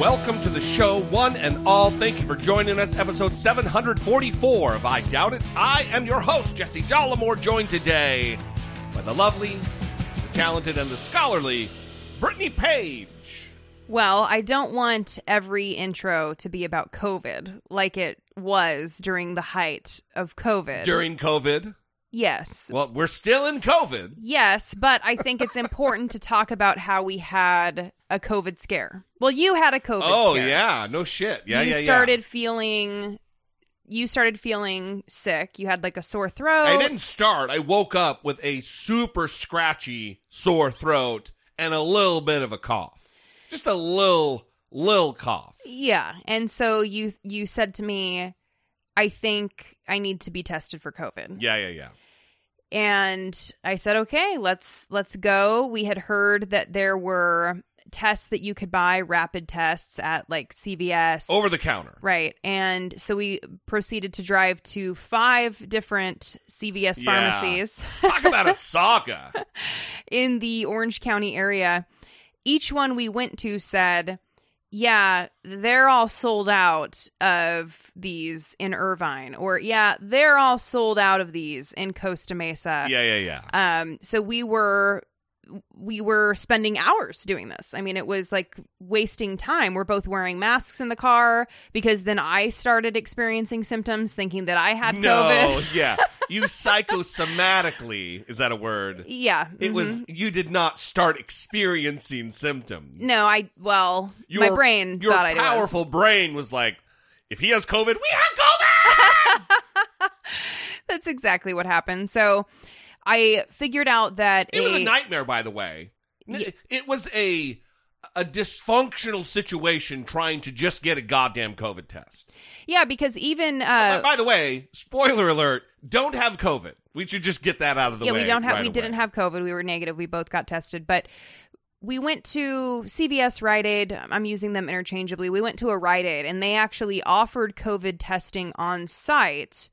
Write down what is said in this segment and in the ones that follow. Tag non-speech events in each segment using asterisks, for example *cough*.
Welcome to the show, one and all. Thank you for joining us. Episode 744 of I Doubt It. I am your host, Jesse Dollemore, joined today by the lovely, the talented, and the scholarly Brittany Page. Well, I don't want every intro to be about COVID like it was during the height of COVID. During COVID. Yes. Well, we're still in COVID. Yes, but I think it's important to talk about how we had a COVID scare. Well, you had a COVID oh, scare. yeah. No shit. Yeah, you yeah, yeah. started feeling you started feeling sick. You had like a sore throat. I didn't start. I woke up with a super scratchy sore throat and a little bit of a cough. Just a little, little cough. Yeah. And so you you said to me, I think I need to be tested for COVID. Yeah, yeah, yeah. And I said, "Okay, let's let's go." We had heard that there were tests that you could buy, rapid tests at like CVS Over the counter. right. And so we proceeded to drive to five different CVS Yeah. pharmacies Talk about a *laughs* saga. in the Orange County area. Each one we went to said, "Yeah, they're all sold out of these in Irvine," or "Yeah, they're all sold out of these in Costa Mesa." Yeah, yeah, yeah. Um, so we were we were spending hours doing this. I mean, it was like wasting time. We're both wearing masks in the car because then I started experiencing symptoms thinking that I had no, COVID. yeah. *laughs* You psychosomatically, is that a word? Yeah. It mhm. was you did not start experiencing symptoms. No, I well, Your, my brain your thought I was. powerful brain was like, if he has COVID, we have COVID. *laughs* That's exactly what happened. So I figured out that it was a a nightmare, by the way. Ye- It was a a dysfunctional situation trying to just get a goddamn COVID test. yeah, because even by, uh, by the way, spoiler alert: don't have COVID. We should just get that out of the yeah, way. Yeah, we don't have right we away. didn't have COVID. We were negative. We both got tested, but we went to CVS Rite Aid. I'm using them interchangeably. We went to a Rite Aid, and they actually offered COVID testing on site.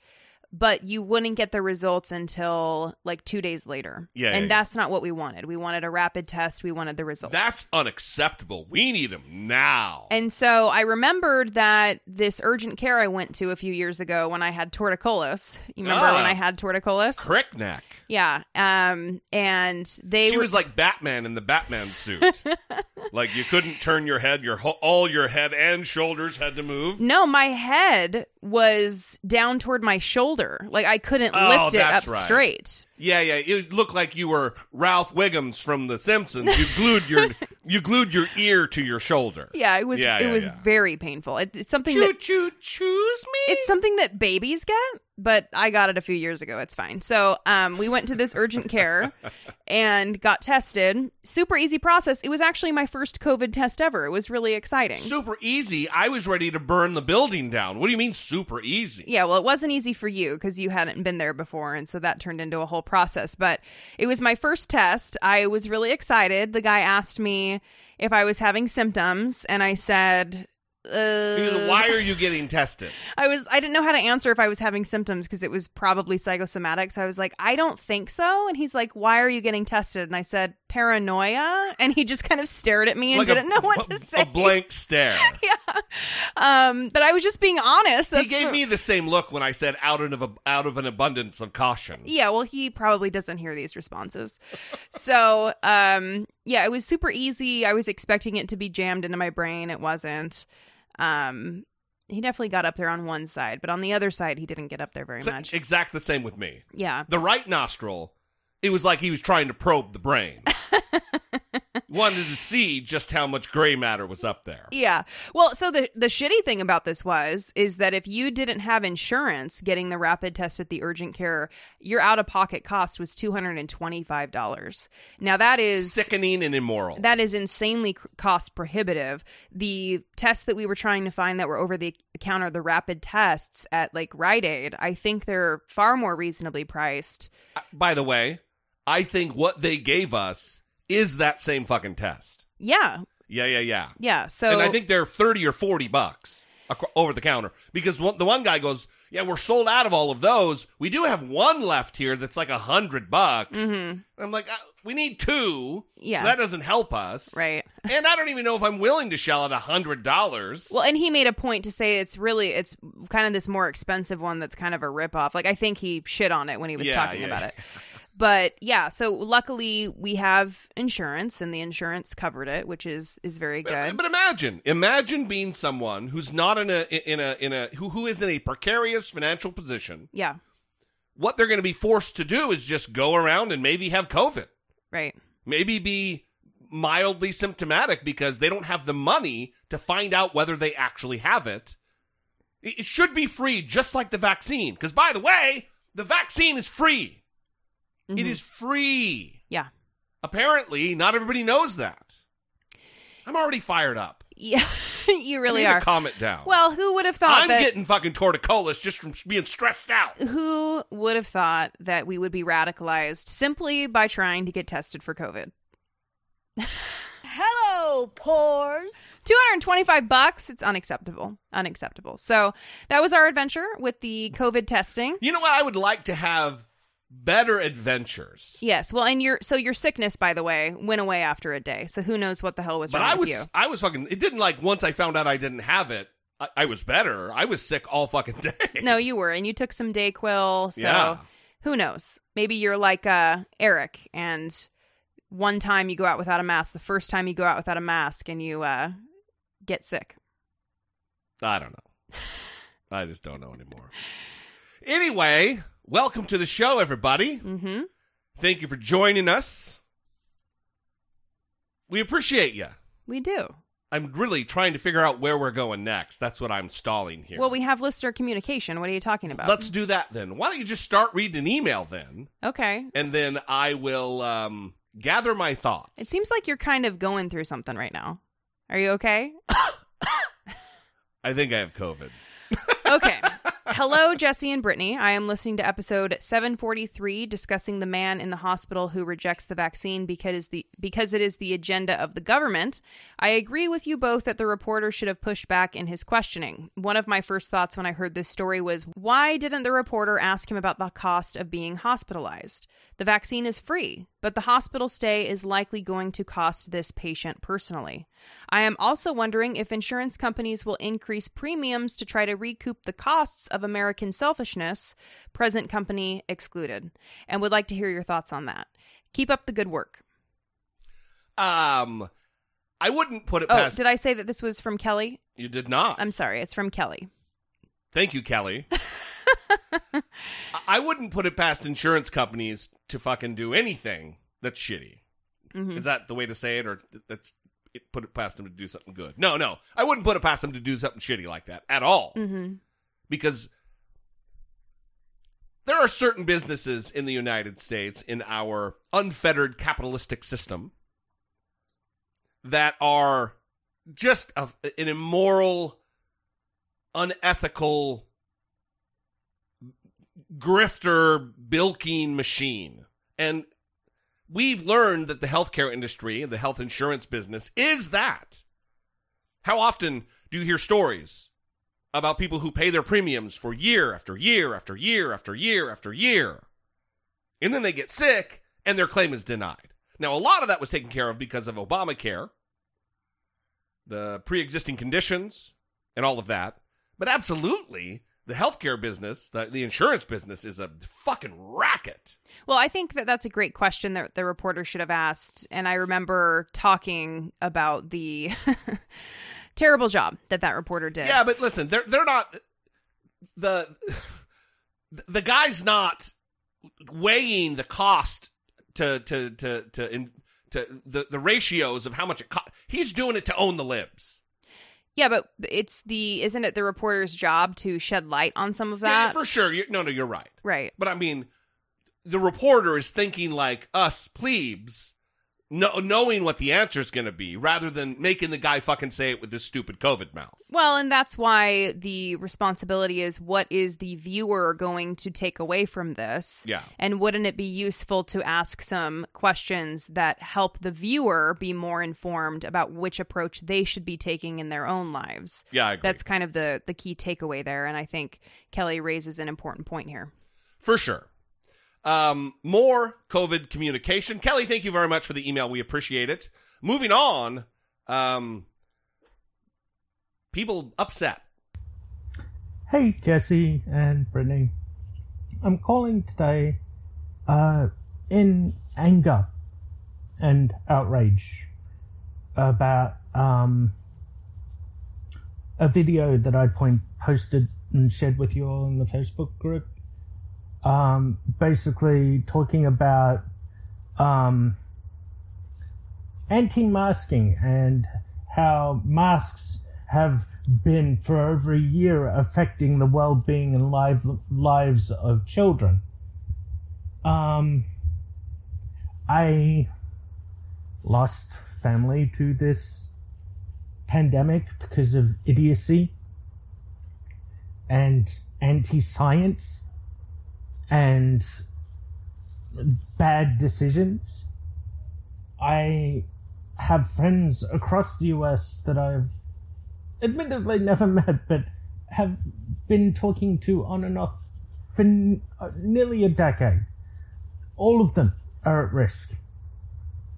But you wouldn't get the results until like two days later. Yeah, And yeah, yeah. that's not what we wanted. We wanted a rapid test. We wanted the results. That's unacceptable. We need them now. And so I remembered that this urgent care I went to a few years ago when I had torticollis. You remember Ah. when I had torticollis? Crickneck. Yeah. Um, and they She were was like Batman in the Batman suit. *laughs* like you couldn't turn your head. Your all your head and shoulders had to move. no, my head was down toward my shoulder. Like I couldn't Oh, lift it up right. straight. Yeah, yeah. It looked like you were Ralph Wiggums from The Simpsons. You glued your *laughs* you glued your ear to your shoulder. Yeah, it was Yeah, it yeah, was yeah. very painful. It, it's something Choo that choo choose me. it's something that babies get, but I got it a few years ago. It's fine. So, um, we went to this urgent care and got tested. Super easy process. It was actually my first COVID test ever. It was really exciting. super easy. I was ready to burn the building down. What do you mean super easy? yeah, well, it wasn't easy for you because you hadn't been there before, and so that turned into a whole process. But it was my first test. I was really excited. The guy asked me if I was having symptoms, and I said, uh, Because Why are you getting tested? *laughs* I was I didn't know how to answer if I was having symptoms because it was probably psychosomatic. So I was like, I don't think so. And he's like, Why are you getting tested? And I said, paranoia, and he just kind of stared at me and Like didn't know what to say. A blank *laughs* stare. yeah. Um, but I was just being honest. he gave the- me the same look when I said out of a, out of an abundance of caution. Yeah, well, he probably doesn't hear these responses. so, um, yeah, it was super easy. I was expecting it to be jammed into my brain. It wasn't. Um, he definitely got up there on one side, but on the other side, he didn't get up there very It's much. exact the same with me. Yeah. The right nostril, it was like he was trying to probe the brain. *laughs* Wanted to see just how much gray matter was up there. Yeah. Well, so the the shitty thing about this was is that if you didn't have insurance getting the rapid test at the urgent care, your out of pocket cost was two hundred and twenty five dollars. Now that is Sickening and immoral. that is insanely cost prohibitive. The tests that we were trying to find that were over the counter, the rapid tests at like Rite Aid, I think they're far more reasonably priced. By the way, I think what they gave us is that same fucking test. Yeah. Yeah, yeah, yeah. Yeah. So and I think they're 30 or 40 bucks ac- over the counter because one, the one guy goes, "Yeah, we're sold out of all of those. We do have one left here that's like a 100 bucks." I'm like, uh, "We need two. Mm-hmm. Yeah. So that doesn't help us." right. And I don't even know if I'm willing to shell out a $100. Well, and he made a point to say it's really it's kind of this more expensive one that's kind of a ripoff. Like I think he shit on it when he was Yeah, talking yeah, about yeah. it. *laughs* But yeah, so luckily we have insurance and the insurance covered it, which is is very good. But imagine, imagine being someone who's not in a in a in a who who is in a precarious financial position. yeah. What they're going to be forced to do is just go around and maybe have COVID. Right. maybe be mildly symptomatic because they don't have the money to find out whether they actually have it. It it should be free, just like the vaccine. Because, by the way, the vaccine is free. It Mhm. is free. Yeah. Apparently, not everybody knows that. I'm already fired up. Yeah. *laughs* you really I need are. to calm it down. Well, who would have thought I'm that getting fucking torticollis just from being stressed out. who would have thought that we would be radicalized simply by trying to get tested for COVID? *laughs* Hello, pores. 225 bucks, it's unacceptable. Unacceptable. So, that was our adventure with the COVID testing. You know what? I would like to have better adventures. Yes. Well, and your so your sickness by the way went away after a day. So who knows what the hell was But wrong I with was you? I was fucking. It didn't like once I found out I didn't have it. I, I was better. I was sick all fucking *laughs* day. No, you were and you took some Dayquil, so Yeah. who knows? Maybe you're like uh Eric and one time you go out without a mask, the first time you go out without a mask and you uh get sick. I don't know. I just don't know anymore. Anyway, welcome to the show, everybody. Mhm. Thank you for joining us. We appreciate you. We do. I'm really trying to figure out where we're going next. That's what I'm stalling here. Well, we have listener communication. What are you talking about? Let's do that then. Why don't you just start reading an email then, Okay. and then I will um, gather my thoughts. It seems like you're kind of going through something right now. Are you okay? *coughs* *coughs* I think I have COVID. *coughs* Okay. Hello, Jesse and Brittany. I am listening to episode 743 discussing the man in the hospital who rejects the vaccine because the because it is the agenda of the government. I agree with you both that the reporter should have pushed back in his questioning. One of my first thoughts when I heard this story was why didn't the reporter ask him about the cost of being hospitalized? The vaccine is free, but the hospital stay is likely going to cost this patient personally. I am also wondering if insurance companies will increase premiums to try to recoup the costs of American selfishness, present company excluded, and would like to hear your thoughts on that. Keep up the good work. Um, I wouldn't put it Oh, past. did I say that this was from Kelly? You did not. I'm sorry, it's from Kelly. Thank you, Kelly. *laughs* I- wouldn't put it past insurance companies to fucking do anything that's shitty. Mhm. Is that the way to say it, or th- that's it, put it past them to do something good? No, no, I wouldn't put it past them to do something shitty like that at all, Mm-hmm. because there are certain businesses in the United States in our unfettered capitalistic system that are just a, an immoral, unethical grifter bilking machine. And we've learned that the healthcare industry the health insurance business is that. How often do you hear stories about people who pay their premiums for year after year after year after year after year? And then they get sick and their claim is denied. Now, a lot of that was taken care of because of Obamacare, the pre existing conditions, and all of that. But absolutely, the healthcare business, the, the insurance business is a fucking racket. Well, I think that that's a great question that the reporter should have asked. And I remember talking about the *laughs* terrible job that that reporter did. Yeah, but listen, they're they're not the the guy's not weighing the cost to to to to in, to the the ratios of how much it costs. He's doing it to own the libs. Yeah, but it's the isn't it the reporter's job to shed light on some of that? Yeah, for sure. You, no, no, you're right. right. But I mean, the reporter is thinking like us plebes, no, knowing what the answer is going to be, rather than making the guy fucking say it with this stupid COVID mouth. Well, and that's why the responsibility is what is the viewer going to take away from this? Yeah. And wouldn't it be useful to ask some questions that help the viewer be more informed about which approach they should be taking in their own lives? Yeah, I agree. That's kind of the the key takeaway there and I think Kelly raises an important point here. For sure. Um, more COVID communication. Kelly, thank you very much for the email. We appreciate it. Moving on, um, people upset. Hey, Jesse and Brittany. I'm calling today uh, in anger and outrage about um, a video that I point posted and shared with you all in the Facebook group. Um, basically, talking about um, anti-masking and how masks have been for over a year affecting the well-being and live, lives of children. Um, I lost family to this pandemic because of idiocy and anti-science and bad decisions. I have friends across the US that I've admittedly never *laughs* met, but have been talking to on and off for n- uh, nearly a decade. All of them are at risk.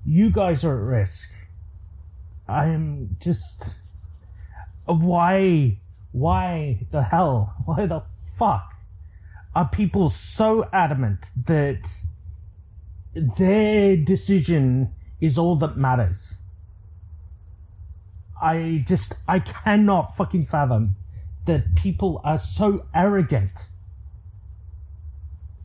You guys are at risk. I am just. uh, Why? Why the hell? *laughs* Why the fuck are people so adamant that their decision is all that matters? I just I cannot fucking fathom that people are so arrogant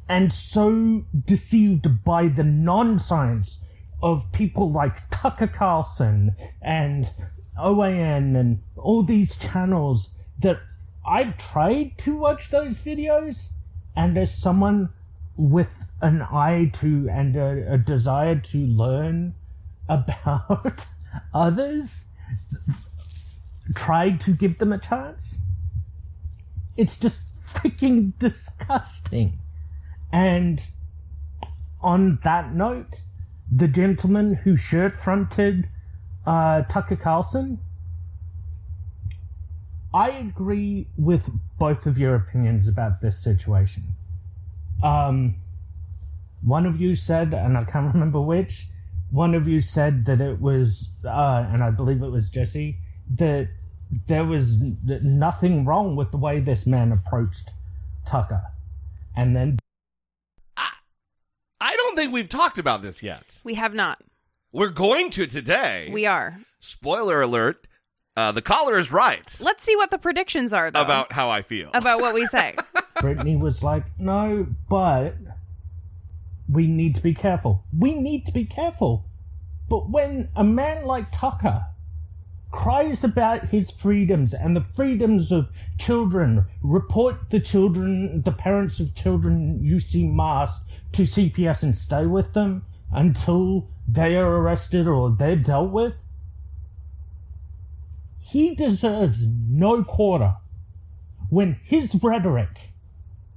and so deceived by the non-science of people like Tucker Carlson and OAN and all these channels that I've tried to watch those videos and as someone with an eye to and a, a desire to learn about *laughs* others tried to give them a chance. It's just freaking disgusting. And on that note, the gentleman who shirt fronted uh, Tucker Carlson, I agree with both of your opinions about this situation. Um, one of you said, and I can't *laughs* remember which, one of you said that it was, uh, and I believe it was Jesse, that there was nothing wrong with the way this man approached Tucker. And then I don't think we've talked about this yet. We have not. We're going to today. We are. Spoiler alert: uh, the caller is right Let's see what the predictions are though. about how I feel. about what we say. *laughs* Brittany was like, no, but we need to be careful. We need to be careful. But when a man like Tucker cries about his freedoms and the freedoms of children, report the children, the parents of children you see masked to CPS and stay with them until they are arrested or they're dealt with, he deserves no quarter when his rhetoric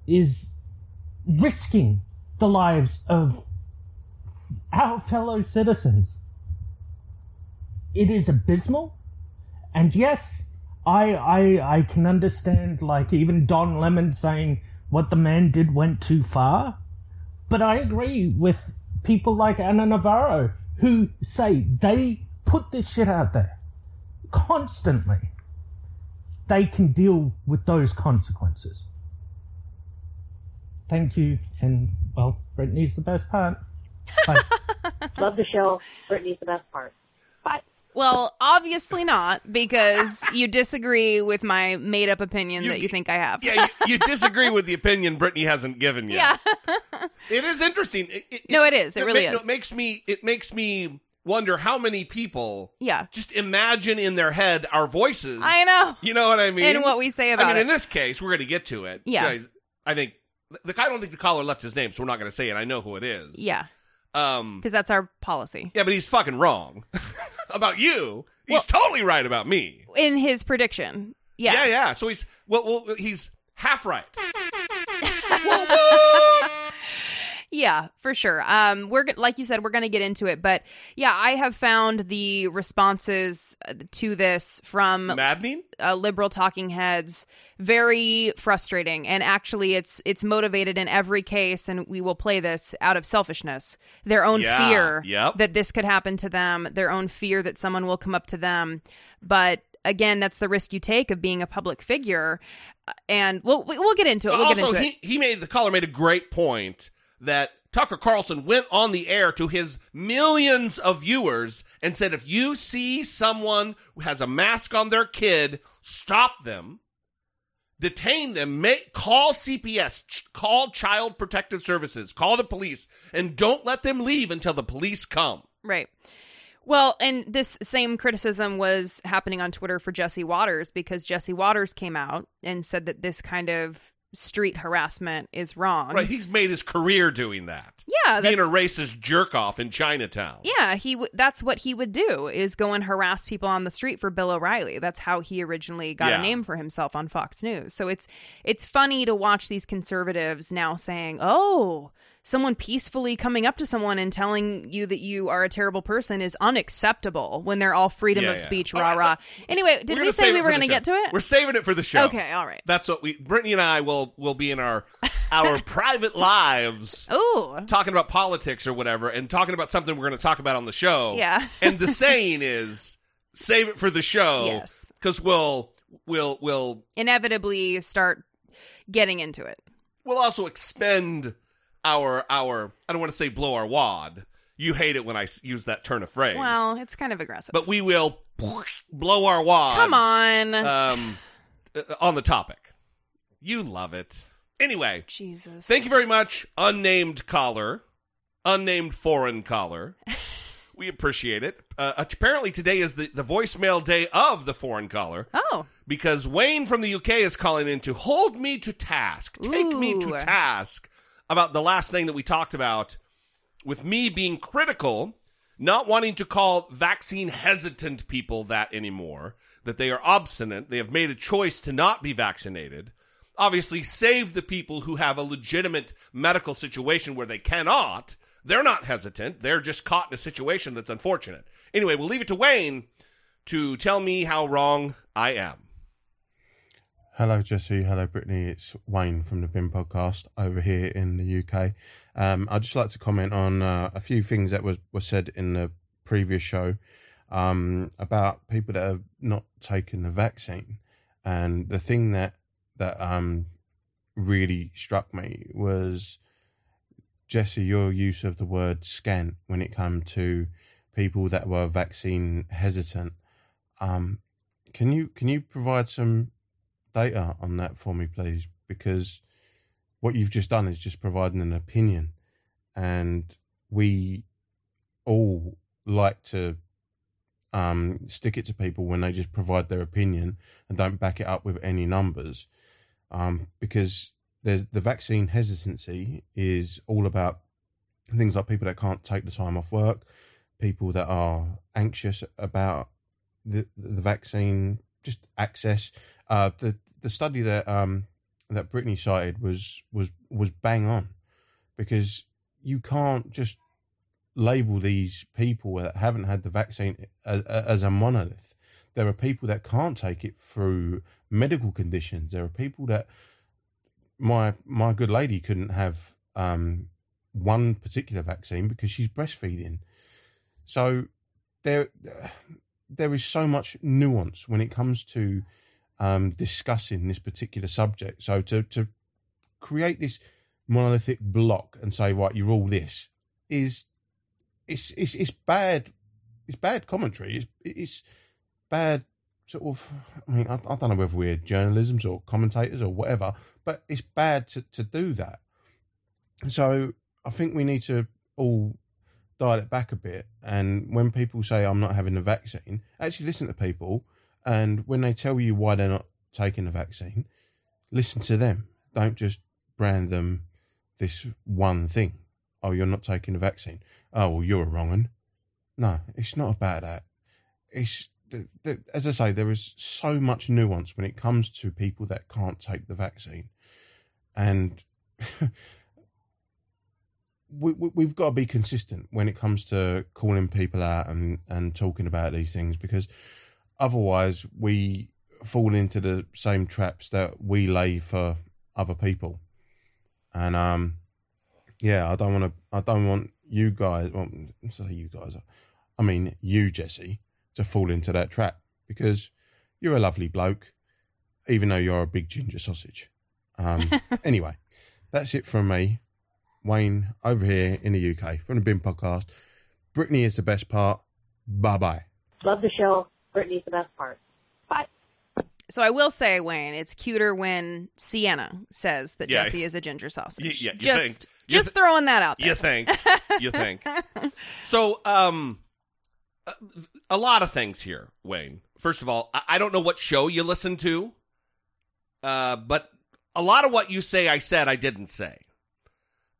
is risking the lives of our fellow citizens. It is abysmal. And yes, I, I, I can understand, like, even Don Lemon saying what the man did went too far. But I agree with people like Ana Navarro who say they put this shit out there constantly, they can deal with those consequences. Thank you, and well, Brittany's the best part. Bye. *laughs* Love the show. Brittany's the best part. Bye. Well, obviously not, because you disagree with my made up opinion You- that you think I have. Yeah, you, you disagree with the opinion Brittany hasn't given yet. Yeah. It is interesting. It, it- No, it is. It really ma- no, is. It makes me. It makes me wonder how many people yeah. just imagine in their head our voices. I know. *laughs* You know what I mean? And what we say about I mean, it. in this case, we're going to get to it. Yeah. So I, I think the I don't think the caller left his name, so we're not going to say it. I know who it is. Yeah. Um. Because that's our policy. Yeah, but he's fucking wrong *laughs* about you. He's Well- totally right about me. In his prediction. Yeah. Yeah, yeah. So he's well, well he's half right. *laughs* Yeah, for sure. Um, we're like you said, we're going to get into it, but yeah, I have found the responses uh, to this from Maddening. uh, liberal talking heads very frustrating, and actually, it's it's motivated in every case, and we will play this out of selfishness, their own Yeah, fear yep. that this could happen to them, their own fear that someone will come up to them, but. Again, that's the risk you take of being a public figure, Uh, and we'll we- we'll get into it. We'll also, get into he, it. he made the caller made a great point that Tucker Carlson went on the air to his millions of viewers and said, if you see someone who has a mask on their kid, stop them, detain them, make call CPS, ch- call Child Protective Services, call the police, and don't let them leave until the police come. Right. Well, and this same criticism was happening on Twitter for Jesse Watters because Jesse Watters came out and said that this kind of street harassment is wrong. Right? He's made his career doing that. Yeah, being a racist jerk off in Chinatown. Yeah, he w- that's what he would do is go and harass people on the street for Bill O'Reilly. That's how he originally got Yeah. a name for himself on Fox News. So it's it's funny to watch these conservatives now saying, "Oh, someone peacefully coming up to someone and telling you that you are a terrible person is unacceptable when they're all freedom Yeah, of yeah. speech, rah right, rah." Anyway, did gonna we say we were going to get to it? We're saving it for the show. Okay, all right. That's what we Brittany and I will will be in our *laughs* our private lives Ooh. talking about politics or whatever and talking about something we're going to talk about on the show. Yeah. *laughs* and the *laughs* saying is save it for the show. Yes. Cuz we'll we'll we'll Inevitably start getting into it. we'll also expend our our I don't want to say blow our wad. You hate it when I use that turn of phrase. Well, it's kind of aggressive. but we will blow our wad. Come on. um, uh, on the topic. You love it. Anyway, Jesus. thank you very much, unnamed caller, unnamed foreign caller. *laughs* we appreciate it. Uh, apparently, today is the, the voicemail day of the foreign caller Oh. because Wayne from the UK is calling in to hold me to task, take me to task about the last thing that we talked about with me being critical, not wanting to call vaccine hesitant people that anymore, that they are obstinate, they have made a choice to not be vaccinated. Obviously, save the people who have a legitimate medical situation where they cannot. They're not hesitant. They're just caught in a situation that's unfortunate. Anyway, we'll leave it to Wayne to tell me how wrong I am. Hello, Jesse. Hello, Brittany. It's Wayne from the BIM podcast over here in the UK. Um, I'd just like to comment on uh, a few things that was, was said in the previous show um, about people that have not taken the vaccine. And the thing that that um, really struck me was Jesse, your use of the word "scant" when it came to people that were vaccine hesitant. Um, can you can you provide some data on that for me, please? Because what you've just done is just providing an opinion, and we all like to um, stick it to people when they just provide their opinion and don't back it up with any numbers, um, because the vaccine hesitancy is all about things like people that can't take the time off work, people that are anxious about the the vaccine, just access. Uh, the the study that um that Brittany cited was was was bang on, because you can't just label these people that haven't had the vaccine as, as a monolith. There are people that can't take it through medical conditions. There are people that my my good lady couldn't have um, one particular vaccine because she's breastfeeding. So there, there is so much nuance when it comes to um, discussing this particular subject. So to to create this monolithic block and say, right, you're all this is it's it's it's bad. It's bad commentary. It's it's bad sort of. I mean, I, I don't know whether we're journalisms or commentators or whatever, but it's bad to to do that. So I think we need to all dial it back a bit. And when people say I'm not having the vaccine, actually listen to people. And when they tell you why they're not taking the vaccine, listen to them. Don't just brand them this one thing. Oh, you're not taking the vaccine. Oh, well, you're a wrong one. No, it's not about that. It's the, the, as I say, there is so much nuance when it comes to people that can't take the vaccine, and *laughs* we, we, have got to be consistent when it comes to calling people out and, and talking about these things because otherwise we fall into the same traps that we lay for other people. And um, yeah, I don't want to. I don't want you guys. Well, say you guys. I mean you, Jesse, to fall into that trap because you're a lovely bloke, even though you're a big ginger sausage. Um, *laughs* anyway, that's it from me. Wayne over here in the UK from the BIM podcast. Brittany is the best part. Bye bye. Love the show. Brittany's the best part. Bye. So I will say, Wayne, it's cuter when Sienna says that Yeah. Jesse is a ginger sausage. Y- yeah, you just think. You just th- throwing that out there. You think? You *laughs* think? So, um, a- a lot of things here, Wayne. First of all, I, I don't know what show you listen to, uh, but a lot of what you say, I said, I didn't say.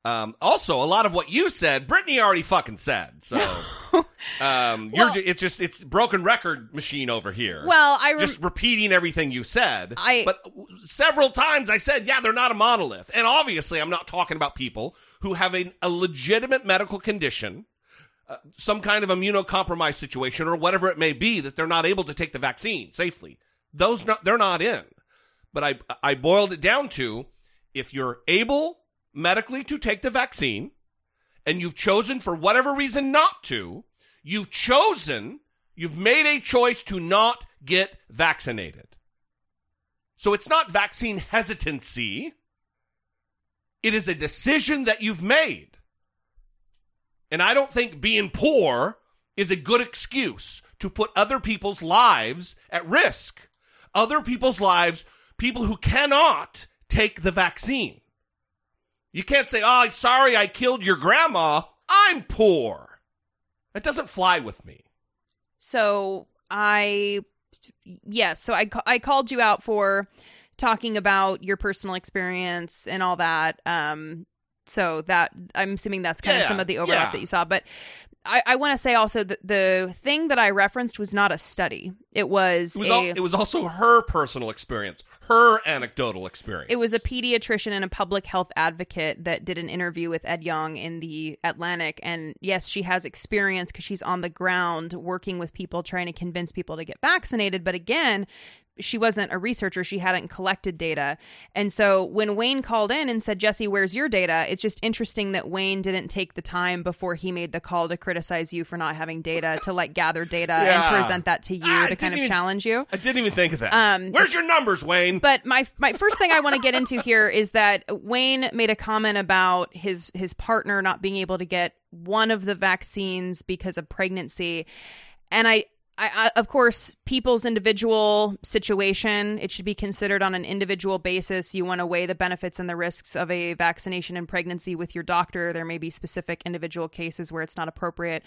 Um, also, a lot of what you said, Brittany already fucking said. So, *laughs* *laughs* um, you're Well- it's just it's broken record machine over here. Well, I rem- just repeating everything you said. I- but several times I said, yeah, they're not a monolith. And obviously, I'm not talking about people who have a, a legitimate medical condition, uh, some kind of immunocompromised situation, or whatever it may be, that they're not able to take the vaccine safely. Those not, they're not in. But I I boiled it down to if you're able medically to take the vaccine, and you've chosen for whatever reason not to, you've chosen, you've made a choice to not get vaccinated. So it's not vaccine hesitancy. It is a decision that you've made. And I don't think being poor is a good excuse to put other people's lives at risk. Other people's lives, people who cannot take the vaccine. You can't say, oh, sorry, I killed your grandma. I'm poor. That doesn't fly with me. So I, yes. So I I called you out for talking about your personal experience and all that. Um, so that I'm assuming that's kind Yeah, of some of the overlap yeah. that you saw, but. I, I want to say also that the thing that I referenced was not a study. It was, It was, a al- it was also her personal experience, her anecdotal experience. It was a pediatrician and a public health advocate that did an interview with Ed Yong in the Atlantic. And yes, she has experience because she's on the ground working with people, trying to convince people to get vaccinated. But again, she wasn't a researcher. She hadn't collected data. And so when Wayne called in and said, Jesse, where's your data? It's just interesting that Wayne didn't take the time before he made the call to criticize you for not having data to like gather data Yeah. and present that to you Ah, to kind of even- challenge you. I didn't even think of that. Um, Where's your numbers, Wayne? But my my first thing I want to get into here is that Wayne made a comment about his his partner not being able to get one of the vaccines because of pregnancy, and I. I, I, of course, people's individual situation, it should be considered on an individual basis. You want to weigh the benefits and the risks of a vaccination and pregnancy with your doctor. There may be specific individual cases where it's not appropriate.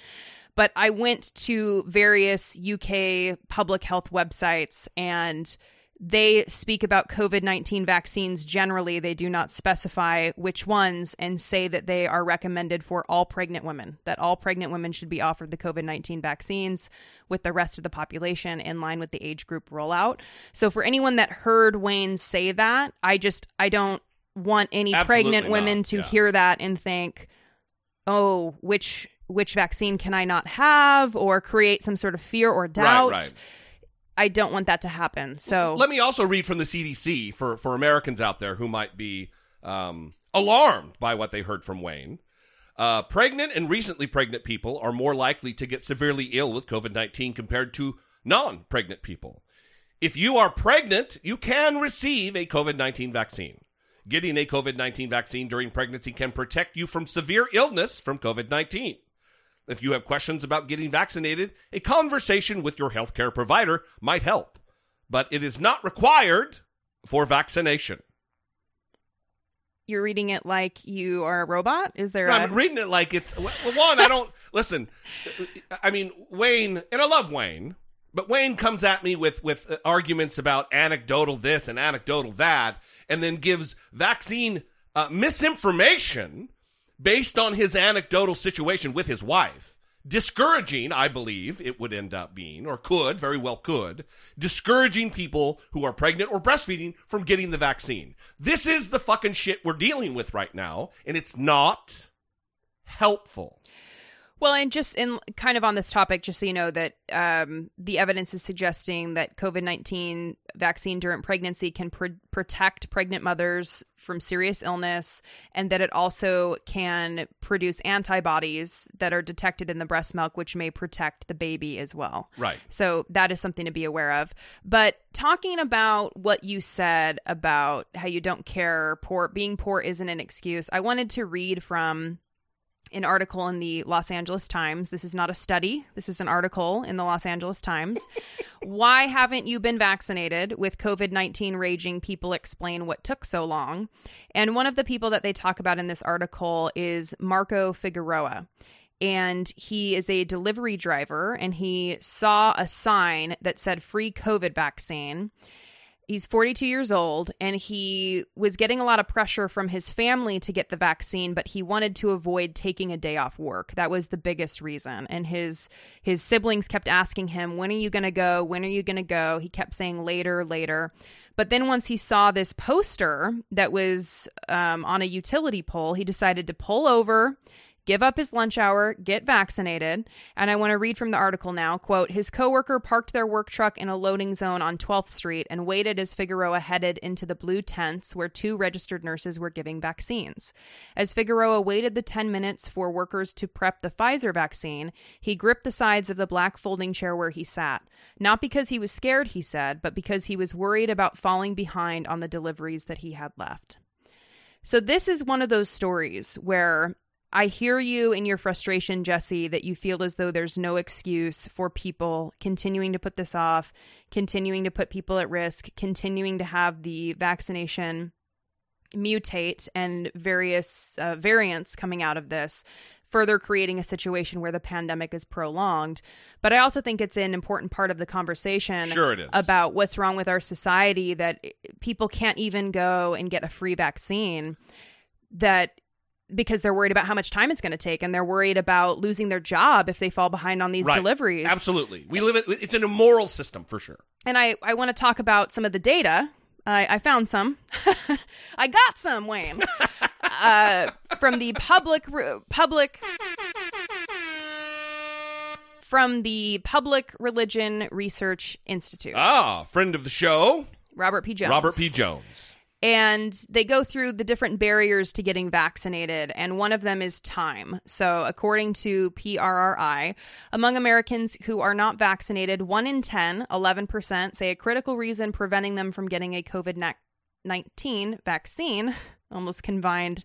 But I went to various UK public health websites and they speak about COVID 19 vaccines generally. They do not specify which ones and say that they are recommended for all pregnant women, that all pregnant women should be offered the COVID 19 vaccines with the rest of the population in line with the age group rollout. So, for anyone that heard Wayne say that, I just, I don't want any Absolutely pregnant women not, to yeah. hear that and think, oh, which which vaccine can I not have or create some sort of fear or doubt. right. I don't want that to happen. So Let me also read from the CDC for, for Americans out there who might be um, alarmed by what they heard from Wayne. Uh, pregnant and recently pregnant people are more likely to get severely ill with COVID 19 compared to non pregnant people. If you are pregnant, you can receive a COVID 19 vaccine. Getting a COVID 19 vaccine during pregnancy can protect you from severe illness from COVID 19. If you have questions about getting vaccinated, a conversation with your healthcare provider might help, but it is not required for vaccination. You're reading it like you are a robot? Is there No, a I'm reading it like it's well, one. I don't *laughs* listen. I mean, Wayne, and I love Wayne, but Wayne comes at me with with uh, arguments about anecdotal this and anecdotal that, and then gives vaccine uh, misinformation based on his anecdotal situation with his wife. Discouraging, I believe it would end up being, or could, very well could, discouraging people who are pregnant or breastfeeding from getting the vaccine. This is the fucking shit we're dealing with right now, and it's not helpful. Well, and just in kind of on this topic, just so you know that um, the evidence is suggesting that COVID nineteen vaccine during pregnancy can pr- protect pregnant mothers from serious illness, and that it also can produce antibodies that are detected in the breast milk, which may protect the baby as well. Right. So that is something to be aware of. But talking about what you said about how you don't care, poor being poor isn't an excuse. I wanted to read from an article in the Los Angeles Times. This is not a study. This is an article in the Los Angeles Times. *laughs* Why haven't you been vaccinated? With COVID 19 raging, people explain what took so long. And one of the people that they talk about in this article is Marco Figueroa. And he is a delivery driver, and he saw a sign that said free COVID vaccine. He's 42 years old and he was getting a lot of pressure from his family to get the vaccine but he wanted to avoid taking a day off work. That was the biggest reason. And his his siblings kept asking him, "When are you going to go? When are you going to go?" He kept saying later, later. But then once he saw this poster that was um, on a utility pole, he decided to pull over, give up his lunch hour, get vaccinated. And I want to read from the article now. Quote, his coworker parked their work truck in a loading zone on 12th Street and waited as Figueroa headed into the blue tents where two registered nurses were giving vaccines. As Figueroa waited the 10 minutes for workers to prep the Pfizer vaccine, he gripped the sides of the black folding chair where he sat. Not because he was scared, he said, but because he was worried about falling behind on the deliveries that he had left. So, this is one of those stories where I hear you in your frustration, Jesse, that you feel as though there's no excuse for people continuing to put this off, continuing to put people at risk, continuing to have the vaccination mutate and various uh, variants coming out of this, further creating a situation where the pandemic is prolonged. But I also think it's an important part of the conversation Sure it is. about what's wrong with our society that people can't even go and get a free vaccine. That because they're worried about how much time it's going to take and they're worried about losing their job if they fall behind on these Right. deliveries. Absolutely. We live it. It's an immoral system for sure. And I, I want to talk about some of the data. I, I found some. *laughs* I got some, Wayne, *laughs* uh, from the public public from the Public Religion Research Institute. Ah, friend of the show, Robert P. Jones. Robert P. Jones. And they go through the different barriers to getting vaccinated and one of them is time. So according to prri among americans who are not vaccinated 1 in 10 11% say a critical reason preventing them from getting a covid-19 vaccine *laughs* almost combined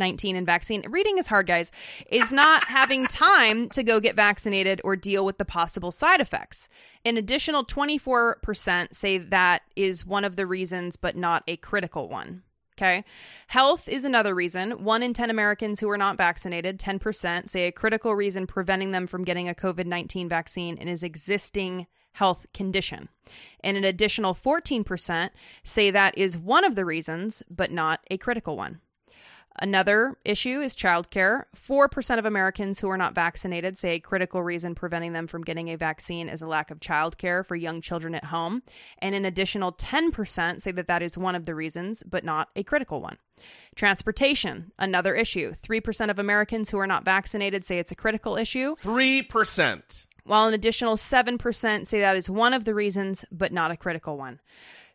19 and vaccine. Reading is hard guys. Is not *laughs* having time to go get vaccinated or deal with the possible side effects. An additional 24% say that is one of the reasons but not a critical one. Okay? Health is another reason. 1 in 10 americans who are not vaccinated 10% say a critical reason preventing them from getting a covid-19 vaccine is existing health condition. And an additional 14% say that is one of the reasons but not a critical one Another issue is childcare. 4% of Americans who are not vaccinated say a critical reason preventing them from getting a vaccine is a lack of childcare for young children at home. And an additional 10% say that that is one of the reasons, but not a critical one. Transportation, another issue. 3% of Americans who are not vaccinated say it's a critical issue, 3%. while an additional 7% say that is one of the reasons, but not a critical one.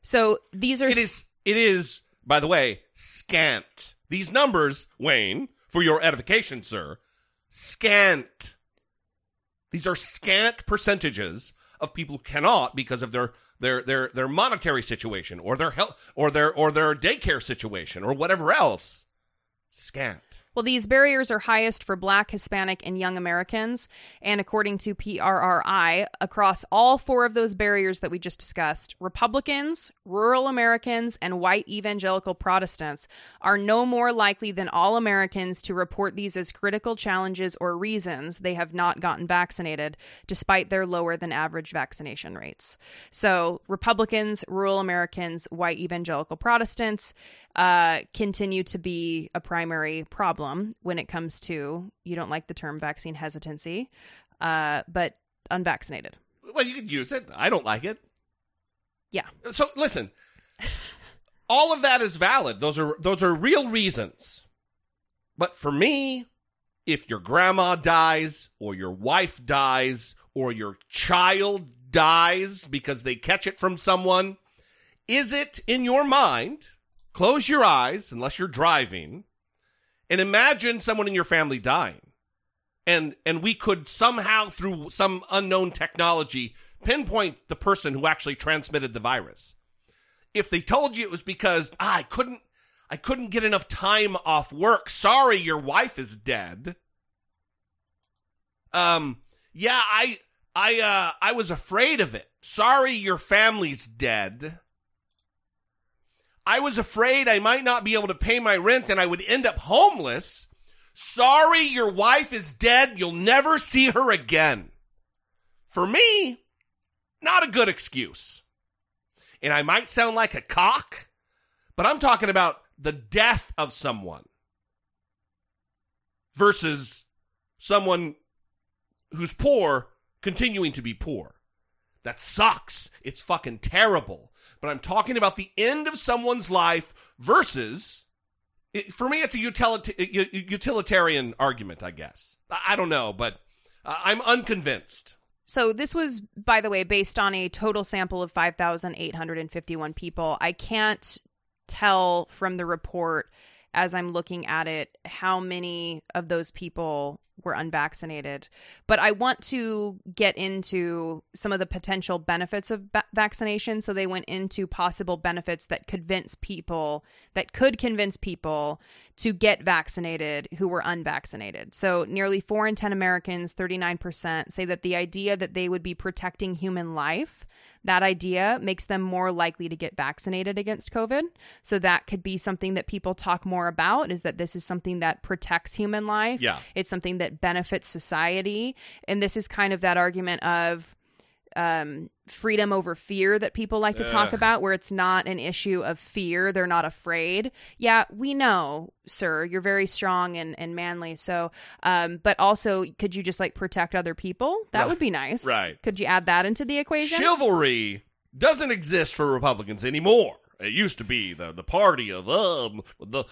So these are It is, it is, by the way, scant. These numbers, Wayne, for your edification, sir, scant. These are scant percentages of people who cannot because of their their their their monetary situation or their health or their or their daycare situation or whatever else. Scant. Well, these barriers are highest for Black, Hispanic, and young Americans. And according to PRRI, across all four of those barriers that we just discussed, Republicans, rural Americans, and white evangelical Protestants are no more likely than all Americans to report these as critical challenges or reasons they have not gotten vaccinated, despite their lower than average vaccination rates. So, Republicans, rural Americans, white evangelical Protestants uh, continue to be a primary problem when it comes to you don't like the term vaccine hesitancy, uh, but unvaccinated. Well, you could use it. I don't like it. Yeah. So listen, all of that is valid. Those are those are real reasons. But for me, if your grandma dies or your wife dies or your child dies because they catch it from someone, is it in your mind? Close your eyes unless you're driving and imagine someone in your family dying. And and we could somehow through some unknown technology pinpoint the person who actually transmitted the virus. If they told you it was because ah, I couldn't I couldn't get enough time off work. Sorry, your wife is dead. Um yeah, I I uh I was afraid of it. Sorry your family's dead. I was afraid I might not be able to pay my rent and I would end up homeless. Sorry, your wife is dead. You'll never see her again. For me, not a good excuse. And I might sound like a cock, but I'm talking about the death of someone versus someone who's poor continuing to be poor. That sucks. It's fucking terrible but I'm talking about the end of someone's life versus. It, for me, it's a utilita- utilitarian argument, I guess. I don't know, but I'm unconvinced. So, this was, by the way, based on a total sample of 5,851 people. I can't tell from the report as I'm looking at it how many of those people were unvaccinated. But I want to get into some of the potential benefits of ba- vaccination. So they went into possible benefits that convince people, that could convince people to get vaccinated who were unvaccinated. So nearly four in 10 Americans, 39%, say that the idea that they would be protecting human life that idea makes them more likely to get vaccinated against COVID. So that could be something that people talk more about is that this is something that protects human life. Yeah. It's something that benefits society. And this is kind of that argument of um, freedom over fear that people like to talk about, where it's not an issue of fear. They're not afraid. Yeah, we know, sir, you're very strong and, and manly. So, um, but also, could you just like protect other people? That Right. would be nice. Right. Could you add that into the equation? Chivalry doesn't exist for Republicans anymore. It used to be the, the party of um the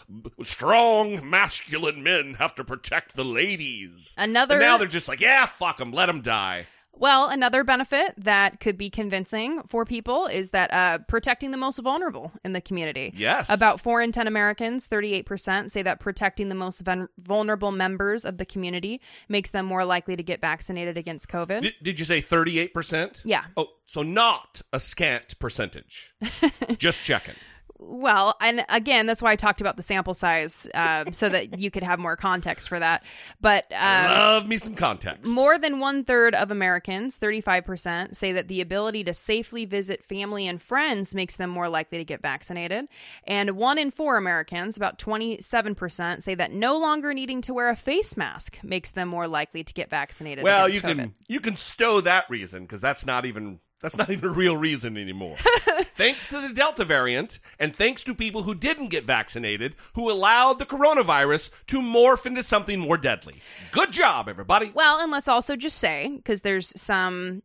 strong masculine men have to protect the ladies. Another- And now they're just like, yeah, fuck them, let them die. Well, another benefit that could be convincing for people is that uh, protecting the most vulnerable in the community. Yes. About four in 10 Americans, 38%, say that protecting the most ven- vulnerable members of the community makes them more likely to get vaccinated against COVID. Did, did you say 38%? Yeah. Oh, so not a scant percentage. *laughs* just checking. Well, and again, that's why I talked about the sample size uh, so that you could have more context for that. But um, Love me some context. More than one third of Americans, 35%, say that the ability to safely visit family and friends makes them more likely to get vaccinated. And one in four Americans, about 27%, say that no longer needing to wear a face mask makes them more likely to get vaccinated. well, you COVID. can you can stow that reason because that's not even that's not even a real reason anymore. *laughs* thanks to the Delta variant, and thanks to people who didn't get vaccinated, who allowed the coronavirus to morph into something more deadly. Good job, everybody. Well, and let's also just say, because there's some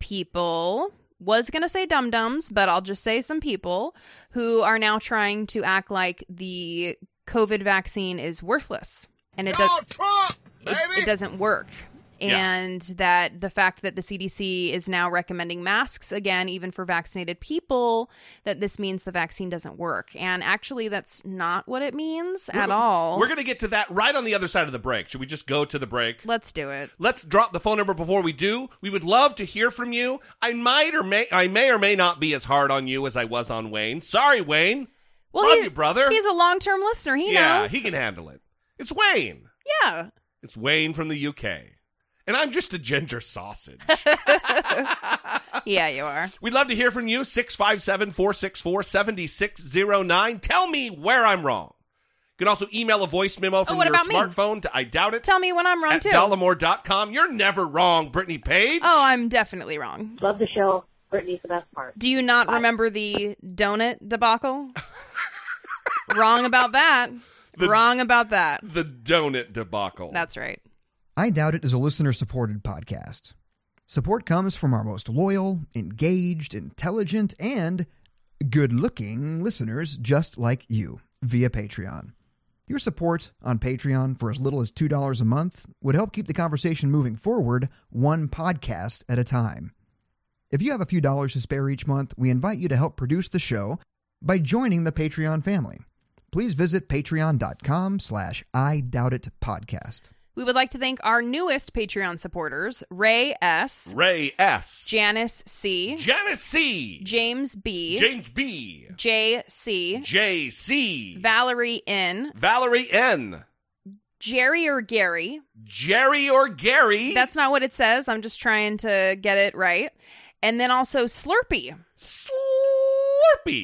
people, was going to say dum dums, but I'll just say some people who are now trying to act like the COVID vaccine is worthless. And it, does, it, it doesn't work. Yeah. and that the fact that the CDC is now recommending masks again, even for vaccinated people, that this means the vaccine doesn't work. And actually, that's not what it means at all. We're going to get to that right on the other side of the break. Should we just go to the break? Let's do it. Let's drop the phone number before we do. We would love to hear from you. I might or may I may or may not be as hard on you as I was on Wayne. Sorry, Wayne. Well, Love you, brother. He's a long term listener. He yeah, knows. he can handle it. It's Wayne. Yeah. It's Wayne from the UK. And I'm just a ginger sausage. *laughs* Yeah, you are. We'd love to hear from you. 657 464 7609. Tell me where I'm wrong. You can also email a voice memo oh, from Oh, your about me? smartphone to I doubt it Tell me when I'm wrong, at too. dollemore.com. You're never wrong, Brittany Page. Oh, I'm definitely wrong. Love the show. Brittany's the best part. Do you not remember the donut debacle? wrong about that. *laughs* The- wrong about that. The donut debacle. That's right. I Doubt It is a listener supported podcast. Support comes from our most loyal, engaged, intelligent, and good looking listeners just like you via Patreon. Your support on Patreon for as little as $2 a month would help keep the conversation moving forward one podcast at a time. If you have a few dollars to spare each month, we invite you to help produce the show by joining the Patreon family. Please visit patreon.com slash I Doubt It podcast. We would like to thank our newest Patreon supporters Ray S., Ray S. Janice C., Janice C. James B., James B. J C., J C. Valerie N., Valerie N. Jerry or Gary. Jerry or Gary. That's not what it says. I'm just trying to get it right. And then also Slurpee. Slurpee.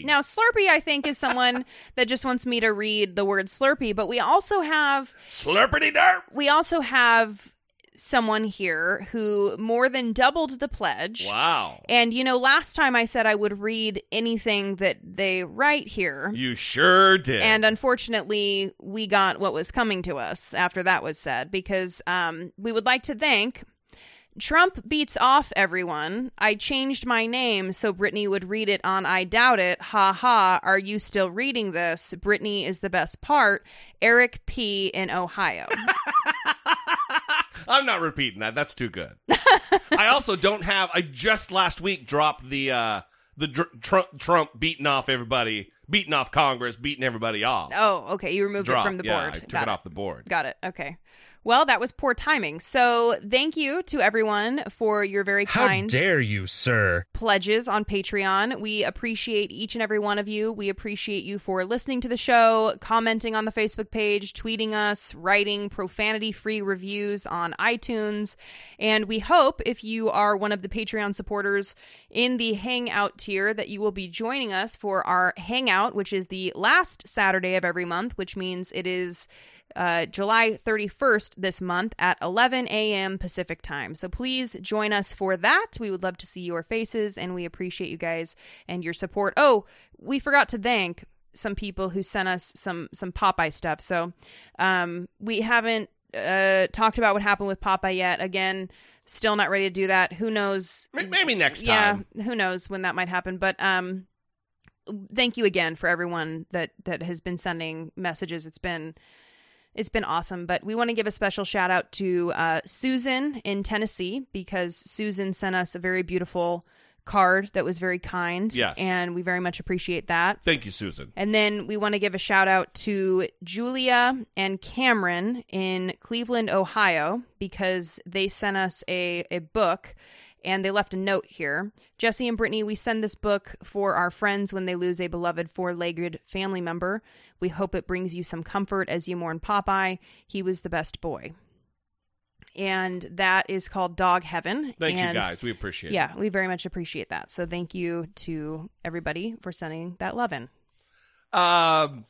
Now, Slurpee, I think, is someone *laughs* that just wants me to read the word Slurpee, but we also have Slurpity derp. we also have someone here who more than doubled the pledge. Wow. And you know, last time I said I would read anything that they write here. You sure did. And unfortunately, we got what was coming to us after that was said because um, we would like to thank Trump beats off everyone. I changed my name so Brittany would read it on I Doubt It. Ha ha. Are you still reading this? Brittany is the best part. Eric P. in Ohio. *laughs* I'm not repeating that. That's too good. *laughs* I also don't have. I just last week dropped the uh the dr- Trump Trump beating off everybody, beating off Congress, beating everybody off. Oh, okay. You removed it from the yeah, board. I took Got it off the board. Got it. Okay. Well, that was poor timing. So, thank you to everyone for your very How kind dare you, sir? pledges on Patreon. We appreciate each and every one of you. We appreciate you for listening to the show, commenting on the Facebook page, tweeting us, writing profanity free reviews on iTunes. And we hope if you are one of the Patreon supporters in the Hangout tier that you will be joining us for our Hangout, which is the last Saturday of every month, which means it is uh, July 31st this month at 11 a.m. Pacific time. So please join us for that. We would love to see your faces and we appreciate you guys and your support. Oh, we forgot to thank some people who sent us some some Popeye stuff. So um, we haven't uh, talked about what happened with Popeye yet. Again, still not ready to do that. Who knows? Maybe next time. Yeah, who knows when that might happen. But um, thank you again for everyone that that has been sending messages. It's been it's been awesome. But we want to give a special shout out to uh, Susan in Tennessee because Susan sent us a very beautiful card that was very kind. Yes. and we very much appreciate that. Thank you, Susan. And then we want to give a shout out to Julia and Cameron in Cleveland, Ohio, because they sent us a, a book and they left a note here. Jesse and Brittany, we send this book for our friends when they lose a beloved four legged family member. We hope it brings you some comfort as you mourn Popeye. He was the best boy. And that is called Dog Heaven. Thank you, guys. We appreciate Yeah, it. Yeah, we very much appreciate that. So thank you to everybody for sending that love in. Um,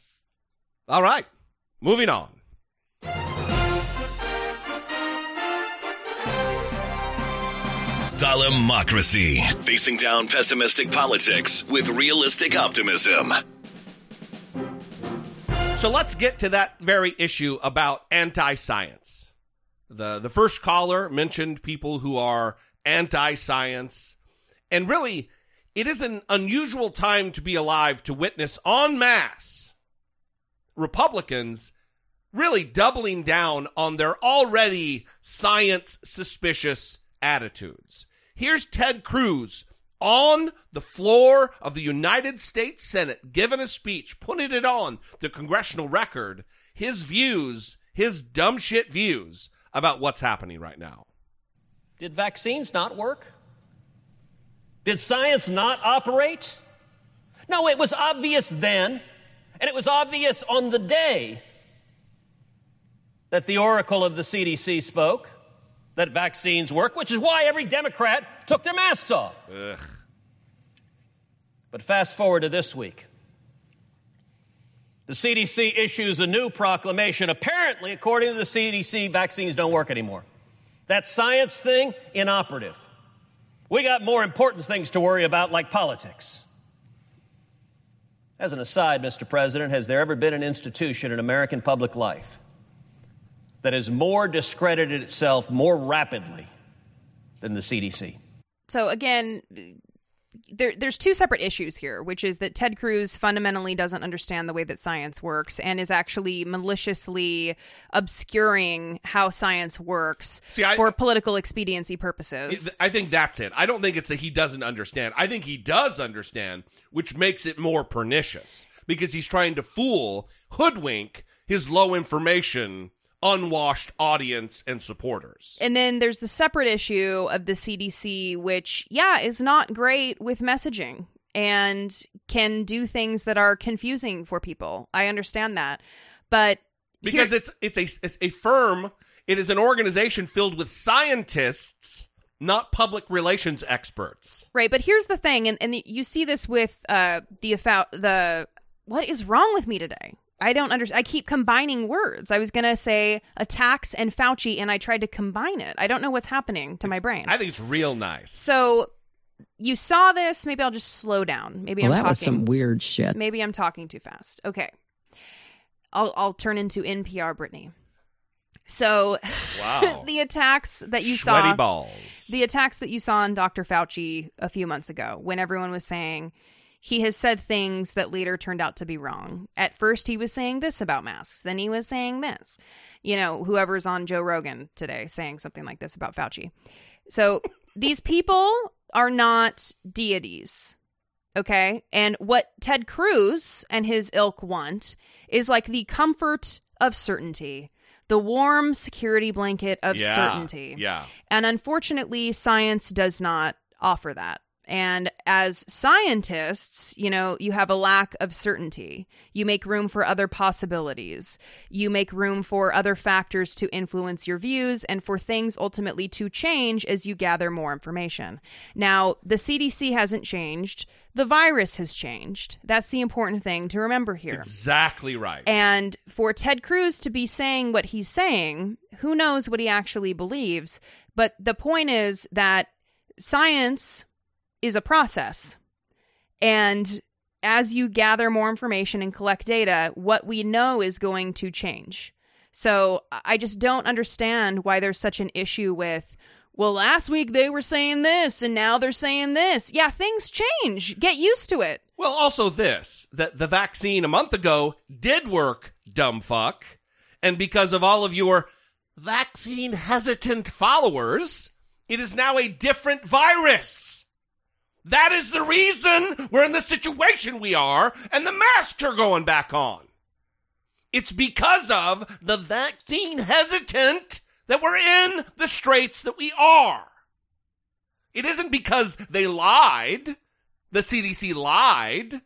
all right. Moving on. Democracy. Facing down pessimistic politics with realistic optimism. So let's get to that very issue about anti-science. The the first caller mentioned people who are anti-science, and really, it is an unusual time to be alive to witness en masse Republicans really doubling down on their already science suspicious attitudes. Here's Ted Cruz on the floor of the United States Senate giving a speech, putting it on the congressional record, his views, his dumb shit views about what's happening right now. Did vaccines not work? Did science not operate? No, it was obvious then, and it was obvious on the day that the oracle of the CDC spoke that vaccines work, which is why every Democrat took their masks off. Ugh. But fast forward to this week. The CDC issues a new proclamation. Apparently, according to the CDC, vaccines don't work anymore. That science thing, inoperative. We got more important things to worry about, like politics. As an aside, Mr. President, has there ever been an institution in American public life that has more discredited itself more rapidly than the CDC? So again, there, there's two separate issues here, which is that Ted Cruz fundamentally doesn't understand the way that science works and is actually maliciously obscuring how science works See, I- for political expediency purposes. I think that's it. I don't think it's that he doesn't understand. I think he does understand, which makes it more pernicious because he's trying to fool, hoodwink his low information, unwashed audience and supporters. And then there's the separate issue of the CDC, which, yeah, is not great with messaging and can do things that are confusing for people. I understand that. But because here- it's it's a it's a firm, it is an organization filled with scientists, not public relations experts. Right, but here's the thing, and, and you see this with uh, the the what is wrong with me today? I don't understand. I keep combining words. I was gonna say attacks and Fauci, and I tried to combine it. I don't know what's happening to my brain. I think it's real nice. so you saw this. Maybe I'll just slow down. Maybe Well, I'm that talking. was some weird shit. Maybe I'm talking too fast. Okay, I'll I'll turn into NPR Brittany. So Wow. *laughs* the attacks that you Sweaty saw balls. the attacks that you saw on Dr. Fauci a few months ago when everyone was saying he has said things that later turned out to be wrong. At first, he was saying this about masks, then he was saying this. You know, whoever's on Joe Rogan today saying something like this about Fauci. So *laughs* these people are not deities. Okay. And what Ted Cruz and his ilk want is like the comfort of certainty, the warm security blanket of Yeah, certainty. yeah. And unfortunately, science does not offer that. And as scientists, you know, you have a lack of certainty. You make room for other possibilities. You make room for other factors to influence your views and for things ultimately to change as you gather more information. Now, the CDC hasn't changed. The virus has changed. That's the important thing to remember here. Exactly right. And for Ted Cruz to be saying what he's saying, who knows what he actually believes? But the point is that science is a process. And as you gather more information and collect data, what we know is going to change. So I just don't understand why there's such an issue with, well, last week they were saying this and now they're saying this. Yeah, things change. Get used to it. Well, also this that the vaccine a month ago did work, dumb fuck. And because of all of your vaccine hesitant followers, it is now a different virus. That is the reason we're in the situation we are, and the masks are going back on. It's because of the vaccine hesitant that we're in the straits that we are. It isn't because they lied, the CDC lied.